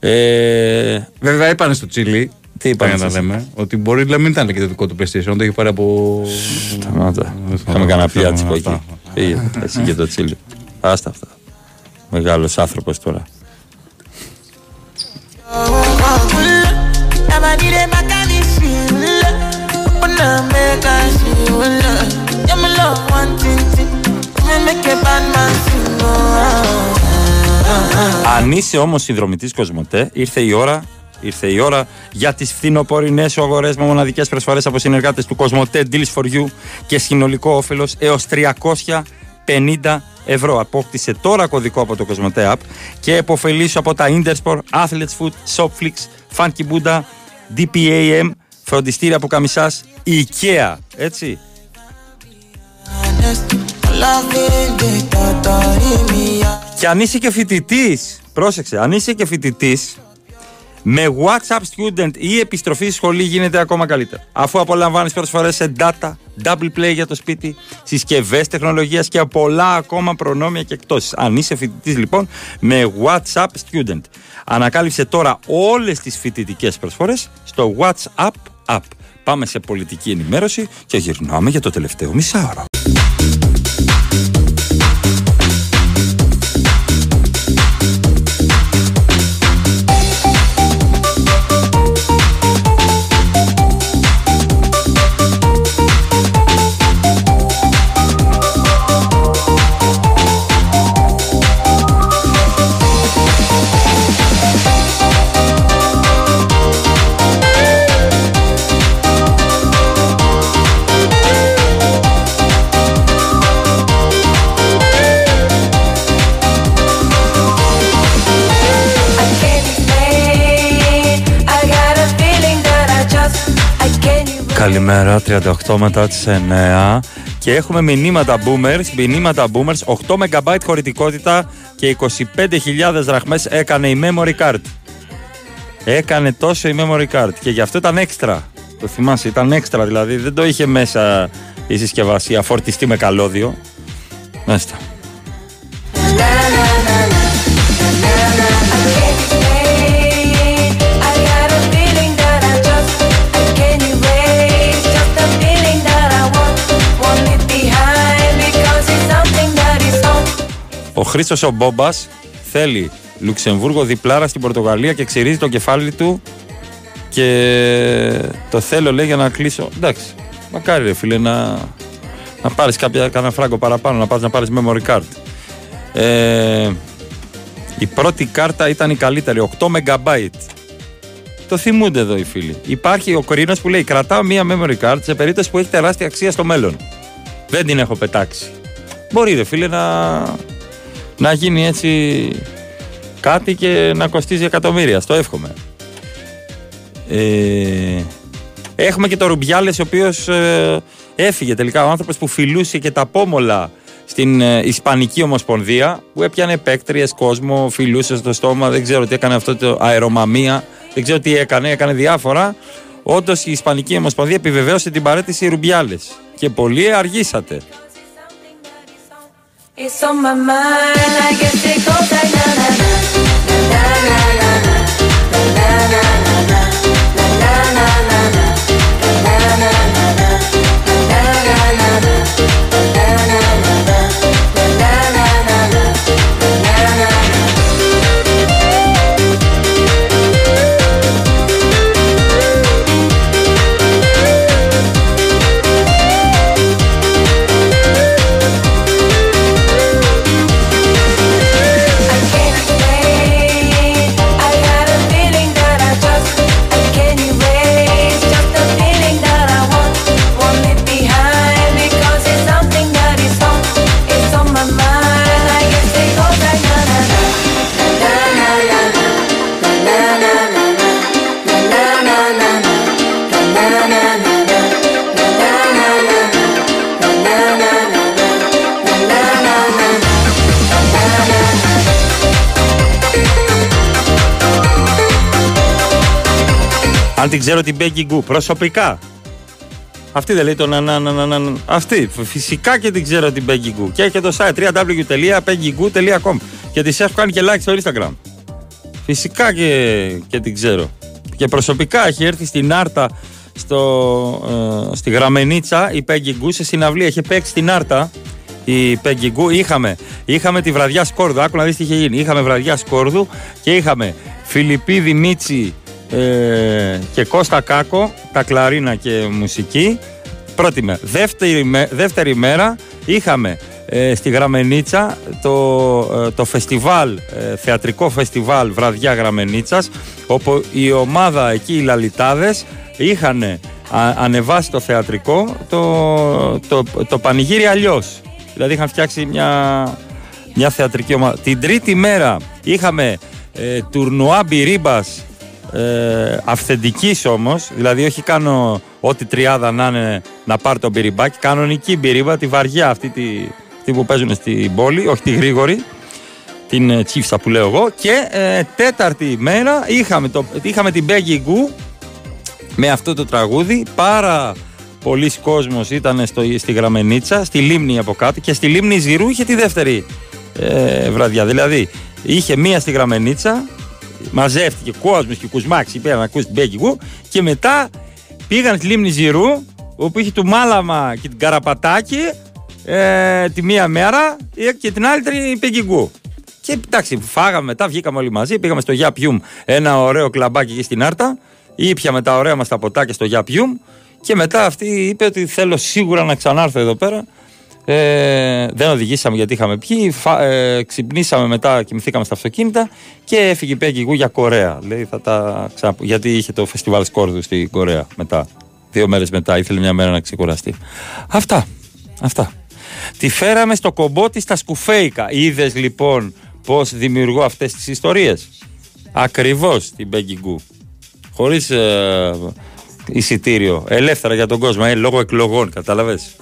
Ε, Βέβαια είπανε στο Τσίλι. Τι είπανε για να στο Τσίλι; λέμε. Ότι μπορεί να μην ήταν και το δικό του PlayStation. Το έχει πάρει από. Σταμάτα. Είχαμε κανένα πιάτσικο εκεί. Φύγε, Εσύ και το τσίλι. Άστα αυτά. Μεγάλος άνθρωπος τώρα. Αν είσαι όμω συνδρομητή Κοσμοτέ, ήρθε η ώρα. Ήρθε η ώρα για τις φθινοπορεινές σου αγορές με μοναδικές προσφορές από συνεργάτες του Κοσμοτέ Deals for You και συνολικό όφελος έως 350 ευρώ. Απόκτησε τώρα κωδικό από το Κοσμοτέ App και επωφελήσου από τα Intersport, Athletes Food, Shopflix, Funky Buddha, DPAM, φροντιστήρια από καμισάς, IKEA. Έτσι. Και αν είσαι και φοιτητής, πρόσεξε, αν είσαι και φοιτητής, με WhatsApp Student ή επιστροφή στη σχολή γίνεται ακόμα καλύτερα. Αφού απολαμβάνεις προσφορέ σε data, double play για το σπίτι, συσκευές τεχνολογίας και πολλά ακόμα προνόμια και εκτόσεις. Αν είσαι φοιτητής, λοιπόν, με WhatsApp Student. Ανακάλυψε τώρα όλες τις φοιτητικές προσφορές στο WhatsApp App. Πάμε σε πολιτική ενημέρωση και γυρνάμε για το τελευταίο μισάωρο. Καλημέρα, 38 μετά τις 9 και έχουμε μηνύματα boomers, μηνύματα boomers, 8 MB χωρητικότητα και 25.000 δραχμές έκανε η memory card. Έκανε τόσο η memory card και γι' αυτό ήταν έξτρα. Το θυμάσαι, ήταν έξτρα δηλαδή, δεν το είχε μέσα η συσκευασία, φορτιστή με καλώδιο. Μέστα. Ο Χρήστος ο Μπόμπας θέλει Λουξεμβούργο διπλάρα στην Πορτογαλία και ξυρίζει το κεφάλι του και το θέλω λέει για να κλείσω. Εντάξει, μακάρι ρε φίλε να, να πάρεις κάποια, κανένα φράγκο παραπάνω, να πας να πάρεις memory card. Ε, η πρώτη κάρτα ήταν η καλύτερη, 8 MB. Το θυμούνται εδώ οι φίλοι. Υπάρχει ο κορίνο που λέει: Κρατάω μία memory card σε περίπτωση που έχει τεράστια αξία στο μέλλον. Δεν την έχω πετάξει. Μπορεί ρε φίλε να, να γίνει έτσι κάτι και να κοστίζει εκατομμύρια. Στο εύχομαι. Ε, έχουμε και το Ρουμπιάλες ο οποίος ε, έφυγε τελικά. Ο άνθρωπος που φιλούσε και τα πόμολα στην ε, Ισπανική Ομοσπονδία που έπιανε παίκτριες, κόσμο, φιλούσε στο στόμα. Δεν ξέρω τι έκανε αυτό το αερομαμία. Δεν ξέρω τι έκανε, έκανε διάφορα. Όντως η Ισπανική Ομοσπονδία επιβεβαίωσε την παρέτηση Ρουμπιάλες. Και πολλοί αργήσατε. It's on my mind, I guess it goes like na na na, na na na na. Αν την ξέρω την Becky Γκου προσωπικά. Αυτή δεν λέει το να, να, να, να, να, να. Αυτή. Φυσικά και την ξέρω την Becky Γκου. Και έχει και το site www.peggygu.com και τη έχω κάνει και like στο Instagram. Φυσικά και, και την ξέρω. Και προσωπικά έχει έρθει στην Άρτα στο, ε, στη Γραμμενίτσα η Peggy Γκου σε συναυλία. Είχε παίξει στην Άρτα η Peggy Γκου. Είχαμε, είχαμε τη βραδιά Σκόρδου. Άκου να δεις τι είχε γίνει. Είχαμε βραδιά Σκόρδου και είχαμε Φιλιππίδη Μίτσι ε, και Κώστα Κάκο, τα κλαρίνα και μουσική. Πρώτη μέρα. Δεύτερη, με- δεύτερη μέρα είχαμε ε, στη Γραμμενίτσα το, ε, το φεστιβάλ, ε, θεατρικό φεστιβάλ Βραδιά Γραμμενίτσας όπου η ομάδα εκεί οι Λαλιτάδες είχαν α- ανεβάσει το θεατρικό το, το, το πανηγύρι αλλιώς. Δηλαδή είχαν φτιάξει μια, μια θεατρική ομάδα. Την τρίτη μέρα είχαμε ε, τουρνουά μπυρίμπας ε, αυθεντικής όμως, δηλαδή όχι κάνω ό,τι τριάδα να είναι να πάρει τον μπυριμπάκι, κανονική μπυρίμπα, τη βαριά αυτή, τη, αυτή που παίζουν στην πόλη, όχι τη γρήγορη, την ε, τσίφσα που λέω εγώ. Και ε, τέταρτη μέρα είχαμε, το, είχαμε την Peggy Goo με αυτό το τραγούδι, πάρα πολλοί κόσμος ήταν στο, στη Γραμμενίτσα, στη Λίμνη από κάτω και στη Λίμνη Ζηρού είχε τη δεύτερη ε, βραδιά, δηλαδή είχε μία στη Γραμμενίτσα, μαζεύτηκε κόσμος και κουσμάξι πέρα να ακούσει την Peggy Goo και μετά πήγαν στη Λίμνη Ζηρού όπου είχε του Μάλαμα και την Καραπατάκη ε, τη μία μέρα ε, και την άλλη ήταν η Peggy Goo. Και εντάξει, φάγαμε μετά, βγήκαμε όλοι μαζί, πήγαμε στο Yap Yum, ένα ωραίο κλαμπάκι εκεί στην Άρτα, ήπιαμε τα ωραία μας τα ποτάκια στο Yap Yum και μετά αυτή είπε ότι θέλω σίγουρα να ξανάρθω εδώ πέρα. Ε, δεν οδηγήσαμε γιατί είχαμε πιει, φα, ε, ξυπνήσαμε μετά, κοιμηθήκαμε στα αυτοκίνητα και έφυγε η Peggy Goo για Κορέα. Λέει, θα τα ξαναπώ, γιατί είχε το φεστιβάλ Σκόρδου στην Κορέα μετά. Δύο μέρες μετά, ήθελε μια μέρα να ξεκουραστεί. Αυτά, αυτά. Τη φέραμε στο κομπότι στα σκουφέικα. Είδες λοιπόν πώς δημιουργώ αυτές τις ιστορίες; Ακριβώς την Peggy Goo. Χωρίς ε, εισιτήριο. Ελεύθερα για τον κόσμο. Ε, λόγω εκλογών, κατάλαβες;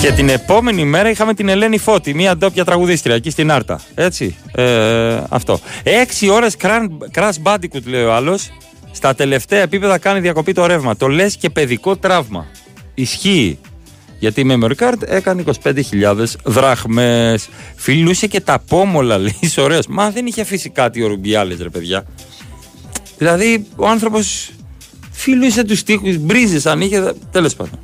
Και την επόμενη μέρα είχαμε την Ελένη Φώτη, μια ντόπια τραγουδίστρια εκεί στην Άρτα. Έτσι. Ε, αυτό. Έξι ώρες crash bandicoot, λέει ο άλλος. Στα τελευταία επίπεδα κάνει διακοπή το ρεύμα. Το λες και παιδικό τραύμα. Ισχύει. Γιατί η memory card έκανε 25.000 δράχμες. Φιλούσε και τα πόμολα, λέει, ωραίες. Μα δεν είχε αφήσει κάτι ο Ρουμπιάλες, ρε παιδιά. Δηλαδή, ο άνθρωπος φιλούσε τους τοίχους, μπρίζες αν είχε, τέλος πάντων.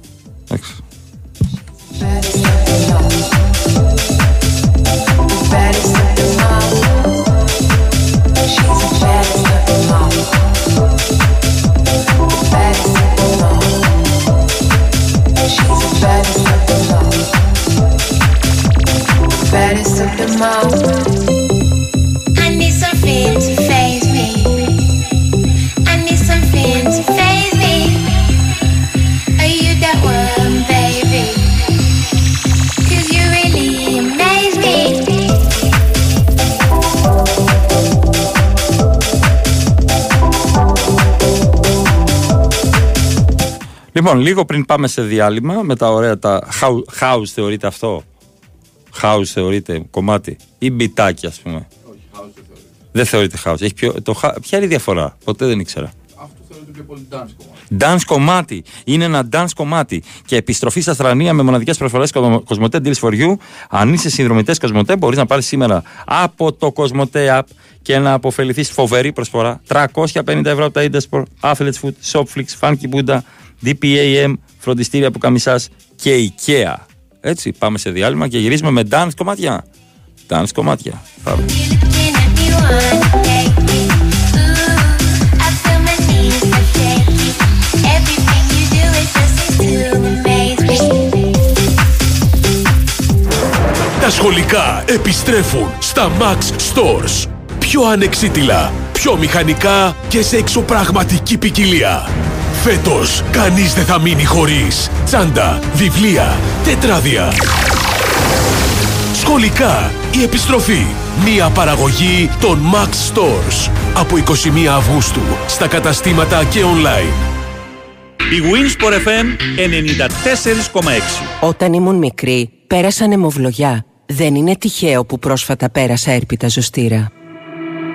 Λοιπόν, λίγο πριν πάμε σε διάλειμμα με τα ωραία τα house θεωρείται αυτό. House θεωρείται κομμάτι ή μπιτάκι ας πούμε. Δεν θεωρείται house. Έχει πιο, το, χα- ποια είναι η διαφορά; Ποτέ δεν ήξερα. Dance κομμάτι. Είναι ένα dance κομμάτι. Και επιστροφή στα στρανία με μοναδικές προσφορές Κοσμοτέ Deals for You. Αν είσαι συνδρομητές Κοσμοτέ, μπορείς να πάρεις σήμερα από το Κοσμοτέ App και να αποφεληθείς φοβερή προσφορά. 350 ευρώ από τα Intersport, Athletes Food, Shopflix, Funky Buddha, DPAM, φροντιστήρια που καμισά και IKEA. Έτσι, πάμε σε διάλειμμα και γυρίζουμε με dance κομμάτια. Dance κομμάτια. Πάμε. I feel my knees are shaky. Everything you do is just seems to amaze me. Τα σχολικά επιστρέφουν στα Max Stores. Πιο ανεξίτηλα, πιο μηχανικά και σε εξωπραγματική ποικιλία. Φέτος, κανείς δεν θα μείνει χωρίς τσάντα, βιβλία, τετράδια. Σχολικά, η επιστροφή. Μία παραγωγή των Max Stores. Από 21 Αυγούστου, στα καταστήματα και online. Η Winsport FM 94,6. Όταν ήμουν μικρή, πέρασα νεμοβλογιά. Δεν είναι τυχαίο που πρόσφατα πέρασα έρπιτα ζωστήρα.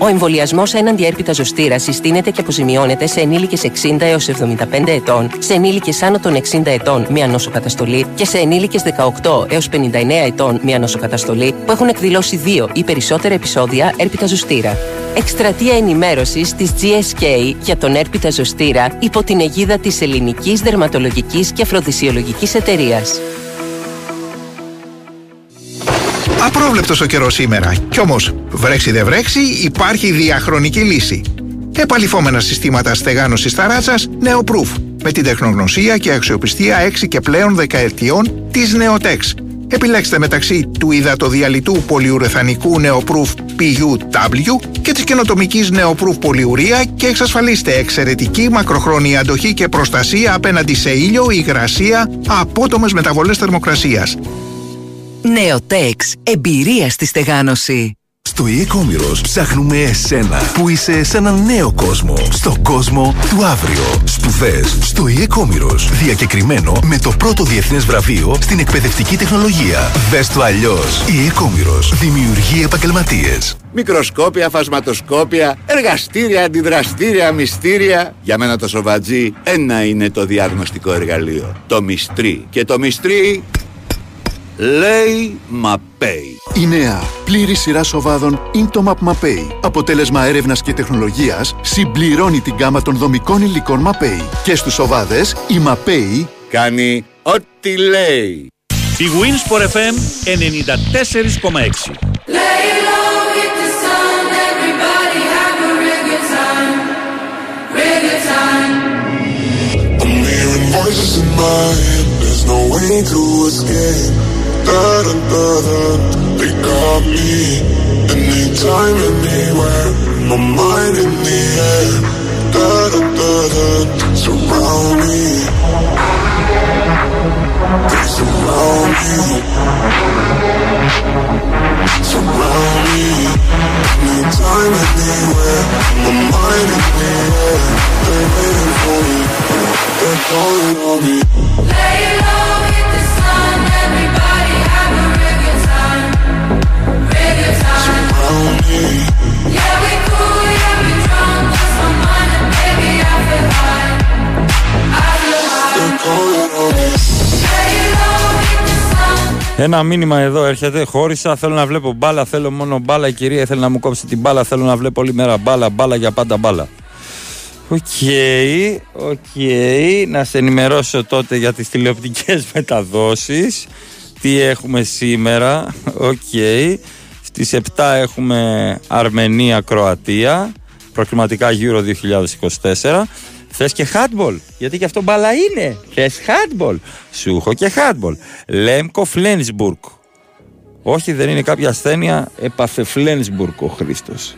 Ο εμβολιασμός έναντι έρπιτα ζωστήρας συστήνεται και αποζημιώνεται σε ενήλικες 60 έως 75 ετών, σε ενήλικες άνω των 60 ετών μία νοσοκαταστολή και σε ενήλικες 18 έως 59 ετών μία νοσοκαταστολή που έχουν εκδηλώσει δύο ή περισσότερα επεισόδια έρπιτα ζωστήρα. Εκστρατεία ενημέρωσης της GSK για τον έρπιτα ζωστήρα υπό την αιγίδα της Ελληνικής Δερματολογικής και Αφροδισιολογικής Εταιρείας. Απρόβλεπτος ο καιρός σήμερα. Κι όμως, βρέξει δεν βρέξει, υπάρχει διαχρονική λύση. Επαλυφόμενα συστήματα στεγάνωσης ταράτσας Neoproof. Με την τεχνογνωσία και αξιοπιστία 6 και πλέον δεκαετιών της Neotex. Επιλέξτε μεταξύ του υδατοδιαλυτού πολυουρεθανικού Neoproof PUW και της καινοτομικής Neoproof πολυουρία και εξασφαλίστε εξαιρετική μακροχρόνια αντοχή και προστασία απέναντι σε ήλιο, υγρασία, απότομες μεταβολές θερμοκρασίας. Νεοτέξ. Εμπειρία στη στεγάνωση. Στο e-commerce ψάχνουμε εσένα που είσαι σε έναν νέο κόσμο. Στο κόσμο του αύριο. Σπουδές στο e-commerce. Διακεκριμένο με το πρώτο διεθνές βραβείο στην εκπαιδευτική τεχνολογία. Δες το αλλιώς. e-commerce δημιουργεί επαγγελματίες. Μικροσκόπια, φασματοσκόπια, εργαστήρια, αντιδραστήρια, μυστήρια. Για μένα το σοβατζί ένα είναι το διαγνωστικό εργαλείο. Το μυστρί. Και το μυστρί λέει Μαπέι. Η νέα πλήρη σειρά σοβάδων Intomap Mapei, αποτέλεσμα έρευνας και τεχνολογίας, συμπληρώνει την γάμα των δομικών υλικών Mapei. Και στους σοβάδες, η Mapei κάνει ό,τι λέει. Η Winsport FM 94,6. I'm hearing voices in my head, there's no way to escape. They got me. Anytime, anywhere, my mind in the air. Surround me. They surround me. Surround me. Anytime, anywhere, my mind in the air. They're waiting for me. They're calling on me. Lay low, Ένα μήνυμα εδώ έρχεται. Χώρισα. Θέλω να βλέπω μπάλα. Θέλω μόνο μπάλα. Η κυρία θέλει να μου κόψει την μπάλα. Θέλω να βλέπω όλη μέρα μπάλα. Μπάλα για πάντα μπάλα. OK, OK. Να σε ενημερώσω τότε για τις τηλεοπτικές μεταδόσεις. Τι έχουμε σήμερα. Οκ. Στις 7 έχουμε Αρμενία-Κροατία. Προκριματικά Euro 2024. Θες και handball, γιατί και αυτό μπάλα είναι. Θες handball. Σου έχω και handball. Λέμκο Φλένσμπουργκ. Όχι, δεν είναι κάποια ασθένεια. Έπαθε Φλένσμπουργκ ο Χρήστος.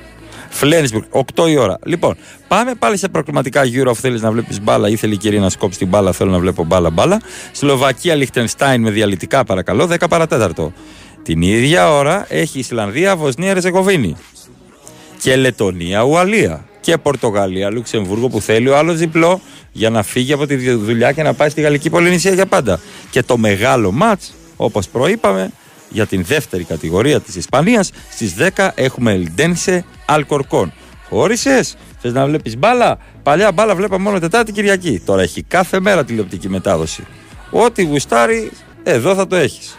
Φλένσμπουργκ, 8 η ώρα. Λοιπόν, πάμε πάλι σε προκριματικά Euro. Αφού θέλεις να βλέπεις μπάλα ή θέλει η κυρία να σκόψει την μπάλα, θέλω να βλέπω μπάλα μπάλα. Σλοβακία Λιχτενστάιν με διαλυτικά παρακαλώ, 10 παρατέταρτο. Την ίδια ώρα έχει Ισλανδία, Βοσνία, Ρεζεγοβίνη. Και Λετωνία, Ουαλία. Και Πορτογαλία, Λουξεμβούργο που θέλει ο άλλος διπλό για να φύγει από τη δουλειά και να πάει στη Γαλλική Πολυνησία για πάντα. Και το μεγάλο μάτς, όπως προείπαμε, για την δεύτερη κατηγορία της Ισπανίας, στις 10 έχουμε Ελντένσε Αλκορκόν. Χώρισες, θες να βλέπεις μπάλα, παλιά μπάλα βλέπαμε μόνο Τετάρτη Κυριακή. Τώρα έχει κάθε μέρα τηλεοπτική μετάδοση. Ό,τι γουστάρει, εδώ θα το έχεις.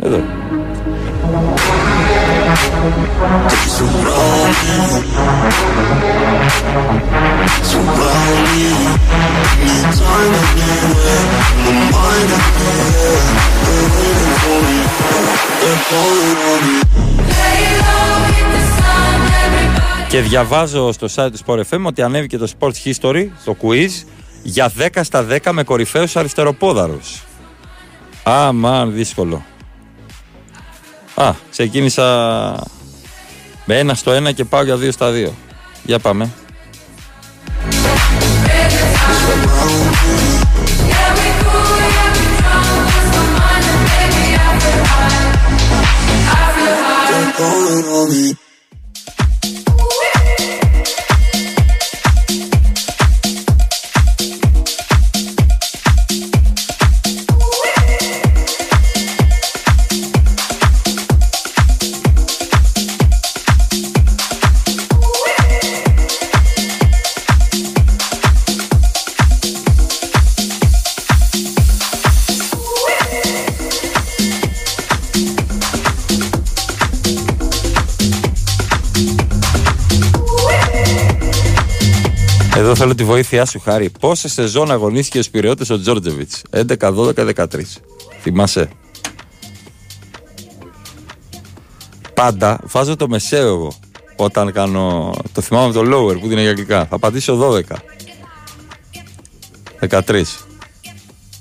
Εδώ. Και διαβάζω στο site του Sport FM ότι ανέβηκε το Sports History, το quiz, για 10 στα 10 με κορυφαίους αριστεροπόδαρους. Α, μαν, δύσκολο. Α, ξεκίνησα με ένα στο ένα και πάω για δύο στα δύο. Για πάμε. Εδώ θέλω τη βοήθειά σου, Χάρη. Πόσες σεζόν αγωνίστηκε ο Σπυριώτης ο Τζόρτζεβιτς; 11, 12, 13. Θυμάσαι. Πάντα βάζω το μεσαίο εγώ. Όταν κάνω. Το θυμάμαι το lower που είναι για αγγλικά. Θα απαντήσω 12. 13.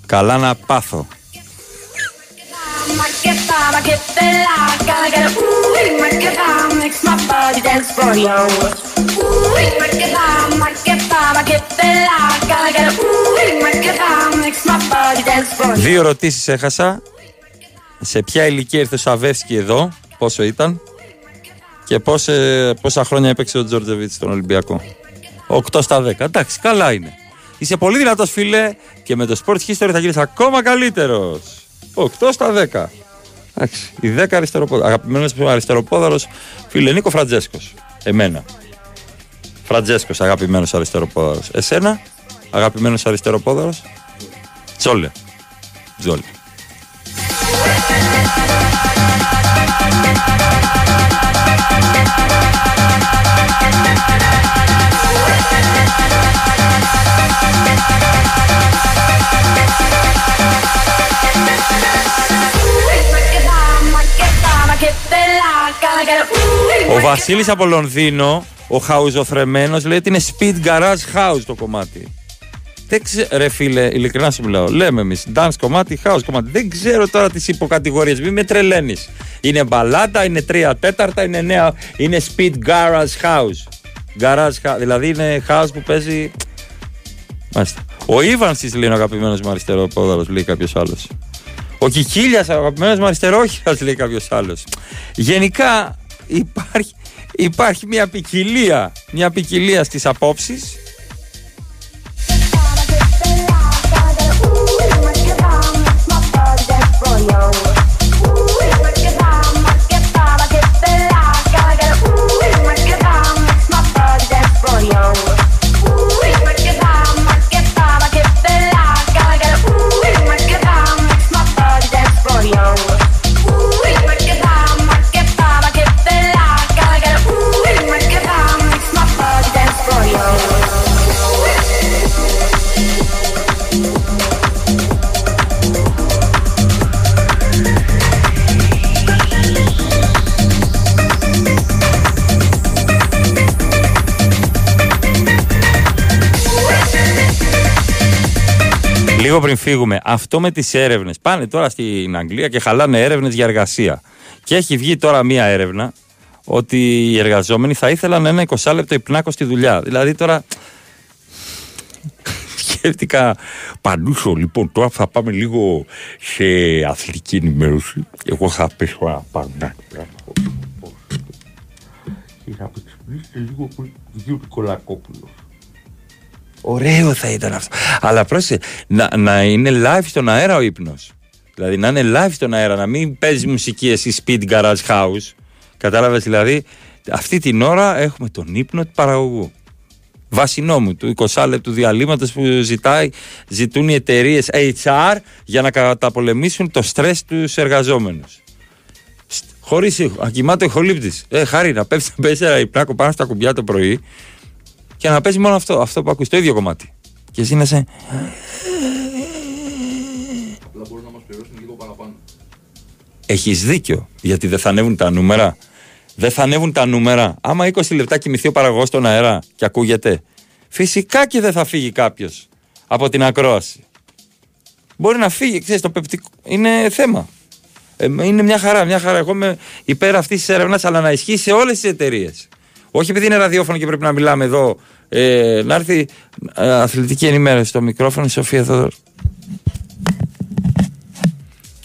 Καλά να πάθω. Δύο ερωτήσεις έχασα. Σε ποια ηλικία ήρθε ο Σαβέφσκι εδώ, πόσο ήταν και πόσε, πόσα χρόνια έπαιξε ο Τζόρτζεβιτς στον Ολυμπιακό; 8 στα 10. Εντάξει, καλά είναι. Είσαι πολύ δυνατός, φίλε, και με το Sport History θα γίνεις ακόμα καλύτερος. 8 στα 10. Εντάξει, οι 10 αριστεροπόδαρο. Αγαπημένος αριστεροπόδαρος, φίλε Νίκο Φραντζέσκος. Εμένα. Φραντζέσκος, αγαπημένος αριστεροπόδαρος. Εσένα, αγαπημένος αριστεροπόδαρος. Τζόλε. Τζόλε. Ο Βασίλης από Λονδίνο, ο χαουζοθρεμένο, λέει ότι είναι speed garage house το κομμάτι. Δεν ξέρω, ρε φίλε, ειλικρινά σου μιλάω. Λέμε εμείς dance κομμάτι, house κομμάτι. Δεν ξέρω τώρα τις υποκατηγορίες. Μην με τρελαίνεις. Είναι μπαλάτα, είναι τρία τέταρτα, είναι νέα. Είναι speed garage house. Garage house. Δηλαδή είναι house που παίζει. Μάλιστα. Ο Ιβαν της λέει ο αγαπημένος μου αριστερό πόδαρο, λέει κάποιος άλλος. Ο Κικίλιας, αγαπημένος μου αριστερόχειρας, λέει κάποιος άλλος. Γενικά υπάρχει, υπάρχει μια ποικιλία, μια ποικιλία στις απόψεις Λίγο πριν φύγουμε, αυτό με τι έρευνε. Πάνε τώρα στην Αγγλία και χαλάνε έρευνε για εργασία. Και έχει βγει τώρα μία έρευνα ότι οι εργαζόμενοι θα ήθελαν ένα 20 λεπτό υπνάκο στη δουλειά. Δηλαδή τώρα. Σκέφτηκα Πανούσο, λοιπόν, τώρα θα πάμε λίγο σε αθλητική ενημέρωση. Εγώ θα πέσω ένα πανάκι. Και θα ξυπνήσετε λίγο που δύο Νικολακόπουλο. Ωραίο θα ήταν αυτό. Αλλά πρόσεχε, να, να είναι live στον αέρα ο ύπνος. Δηλαδή να είναι live στον αέρα, να μην παίζει μουσική εσύ speed garage house. Κατάλαβες δηλαδή, αυτή την ώρα έχουμε τον ύπνο του παραγωγού. Βάσει νόμου του 20 λεπτού διαλύματος που ζητάει, ζητούν οι εταιρείες HR για να καταπολεμήσουν το στρες τους εργαζόμενους. Χωρίς ήχο. Ακοιμάται ο ηχολήπτη. Ε, χάρη να πέφτει να πέσει ένα υπνάκο πάνω στα κουμπιά το πρωί και να παίζει μόνο αυτό, αυτό που ακούς, το ίδιο κομμάτι. Και εσύ να σε. Απλά μπορούν να μας πληρώσουν λίγο παραπάνω. Έχεις δίκιο. Γιατί δεν θα ανέβουν τα νούμερα. Δεν θα ανέβουν τα νούμερα. Άμα 20 λεπτά κοιμηθεί ο παραγωγός στον αέρα και ακούγεται, φυσικά και δεν θα φύγει κάποιος από την ακρόαση. Μπορεί να φύγει, ξέρεις, το πεπτικό. Είναι θέμα. Ε, είναι μια χαρά, μια χαρά. Εγώ είμαι υπέρ αυτής της έρευνας, αλλά να ισχύει σε όλες τις εταιρείες. Όχι επειδή είναι ραδιόφωνο και πρέπει να μιλάμε εδώ. Ε, να έρθει ε, αθλητική ενημέρωση στο μικρόφωνο η Σοφία Θοδωρ.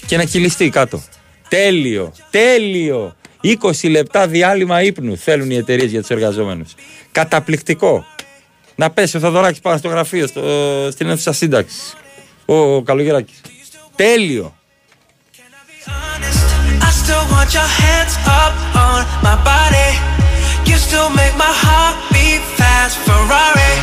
Και να κυλιστεί κάτω. Τέλειο, τέλειο. 20 λεπτά διάλειμμα ύπνου θέλουν οι εταιρείες για τους εργαζόμενους. Καταπληκτικό. Να πέσει ο Θοδωράκης πάνω στο γραφείο, στο, στην αίθουσα σύνταξης. Ο, ο Καλογεράκης. Τέλειο. I still want your hands up on my body. You still make my heart beat fast. Ferrari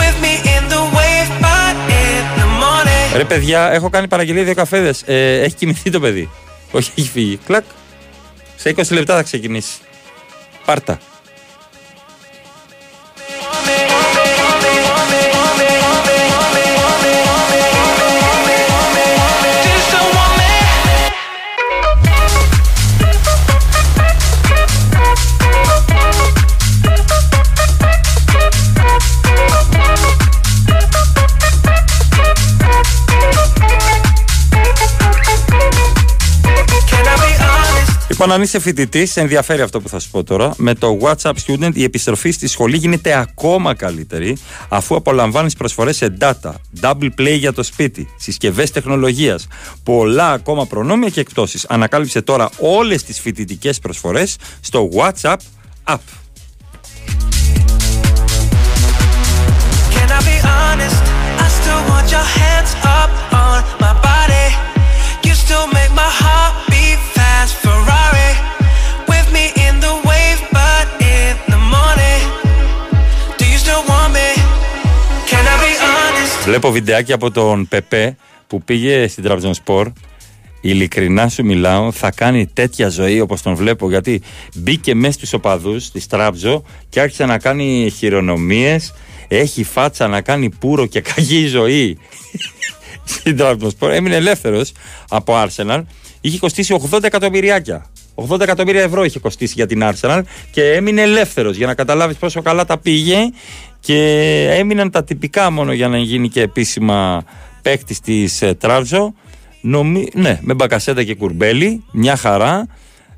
with me in the wave, but in the morning. Ρε παιδιά, έχω κάνει παραγγελία δύο καφέδες. Ε, έχει κοιμηθεί το παιδί. Όχι, έχει φύγει. Κλακ. Σε 20 λεπτά θα ξεκινήσει. Πάρτα. Λοιπόν, αν είσαι φοιτητής, σε ενδιαφέρει αυτό που θα σου πω τώρα. Με το WhatsApp Student η επιστροφή στη σχολή γίνεται ακόμα καλύτερη αφού απολαμβάνεις προσφορές σε data, double play για το σπίτι, συσκευές τεχνολογίας, πολλά ακόμα προνόμια και εκπτώσεις. Ανακάλυψε τώρα όλες τις φοιτητικές προσφορές στο WhatsApp App. Can I be honest? I still want your hands up on my body. You still make my heart Βλέπω βιντεάκι από τον Πεπέ που πήγε στην Τραμπζονспορ. Ειλικρινά σου μιλάω, θα κάνει τέτοια ζωή όπως τον βλέπω γιατί μπήκε μέσα στους οπαδούς της Τραμπζο και άρχισε να κάνει χειρονομίες έχει φάτσα να κάνει πουρο και κακή ζωή στην Τραμπζονspor. Έμεινε ελεύθερος από Arsenal. Είχε κοστίσει 80 εκατομμυριάκια. 80 εκατομμύρια ευρώ είχε κοστίσει για την Arsenal και έμεινε ελεύθερος για να καταλάβεις πόσο καλά τα πήγε και έμειναν τα τυπικά μόνο για να γίνει και επίσημα παίκτη της ε, Τραμπζο. Νομι... Ναι, με μπακασέτα και κουρμπέλι, μια χαρά.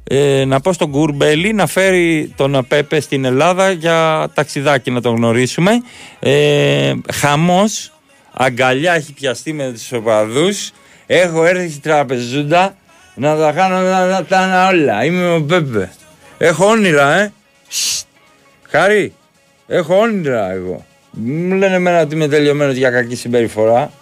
Ε, να πω στον Κουρμπέλι να φέρει τον Πέπε στην Ελλάδα για ταξιδάκι να τον γνωρίσουμε. Ε, χαμός, αγκαλιά έχει πιαστεί με τους οπαδούς. Έχω έρθει στην τραπεζούντα να τα κάνω να, να τα κάνω όλα. Είμαι ο Πέπε. Έχω όνειρα, ε. Σστ. Χαρή, έχω όνειρα εγώ. Μου λένε εμένα ότι είμαι τελειωμένος για κακή συμπεριφορά.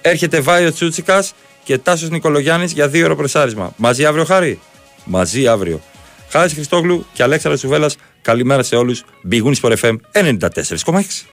Έρχεται Βάιο Τσούτσικας και Τάσος Νικολογιάννης για δύο ώρο πρεσάρισμα. Μαζί αύριο, Χάρη; Μαζί αύριο. Χάρης Χριστόγλου και Αλέξανδρος Σουβέλλα. Καλημέρα σε όλους. Big Wins for FM 94,6.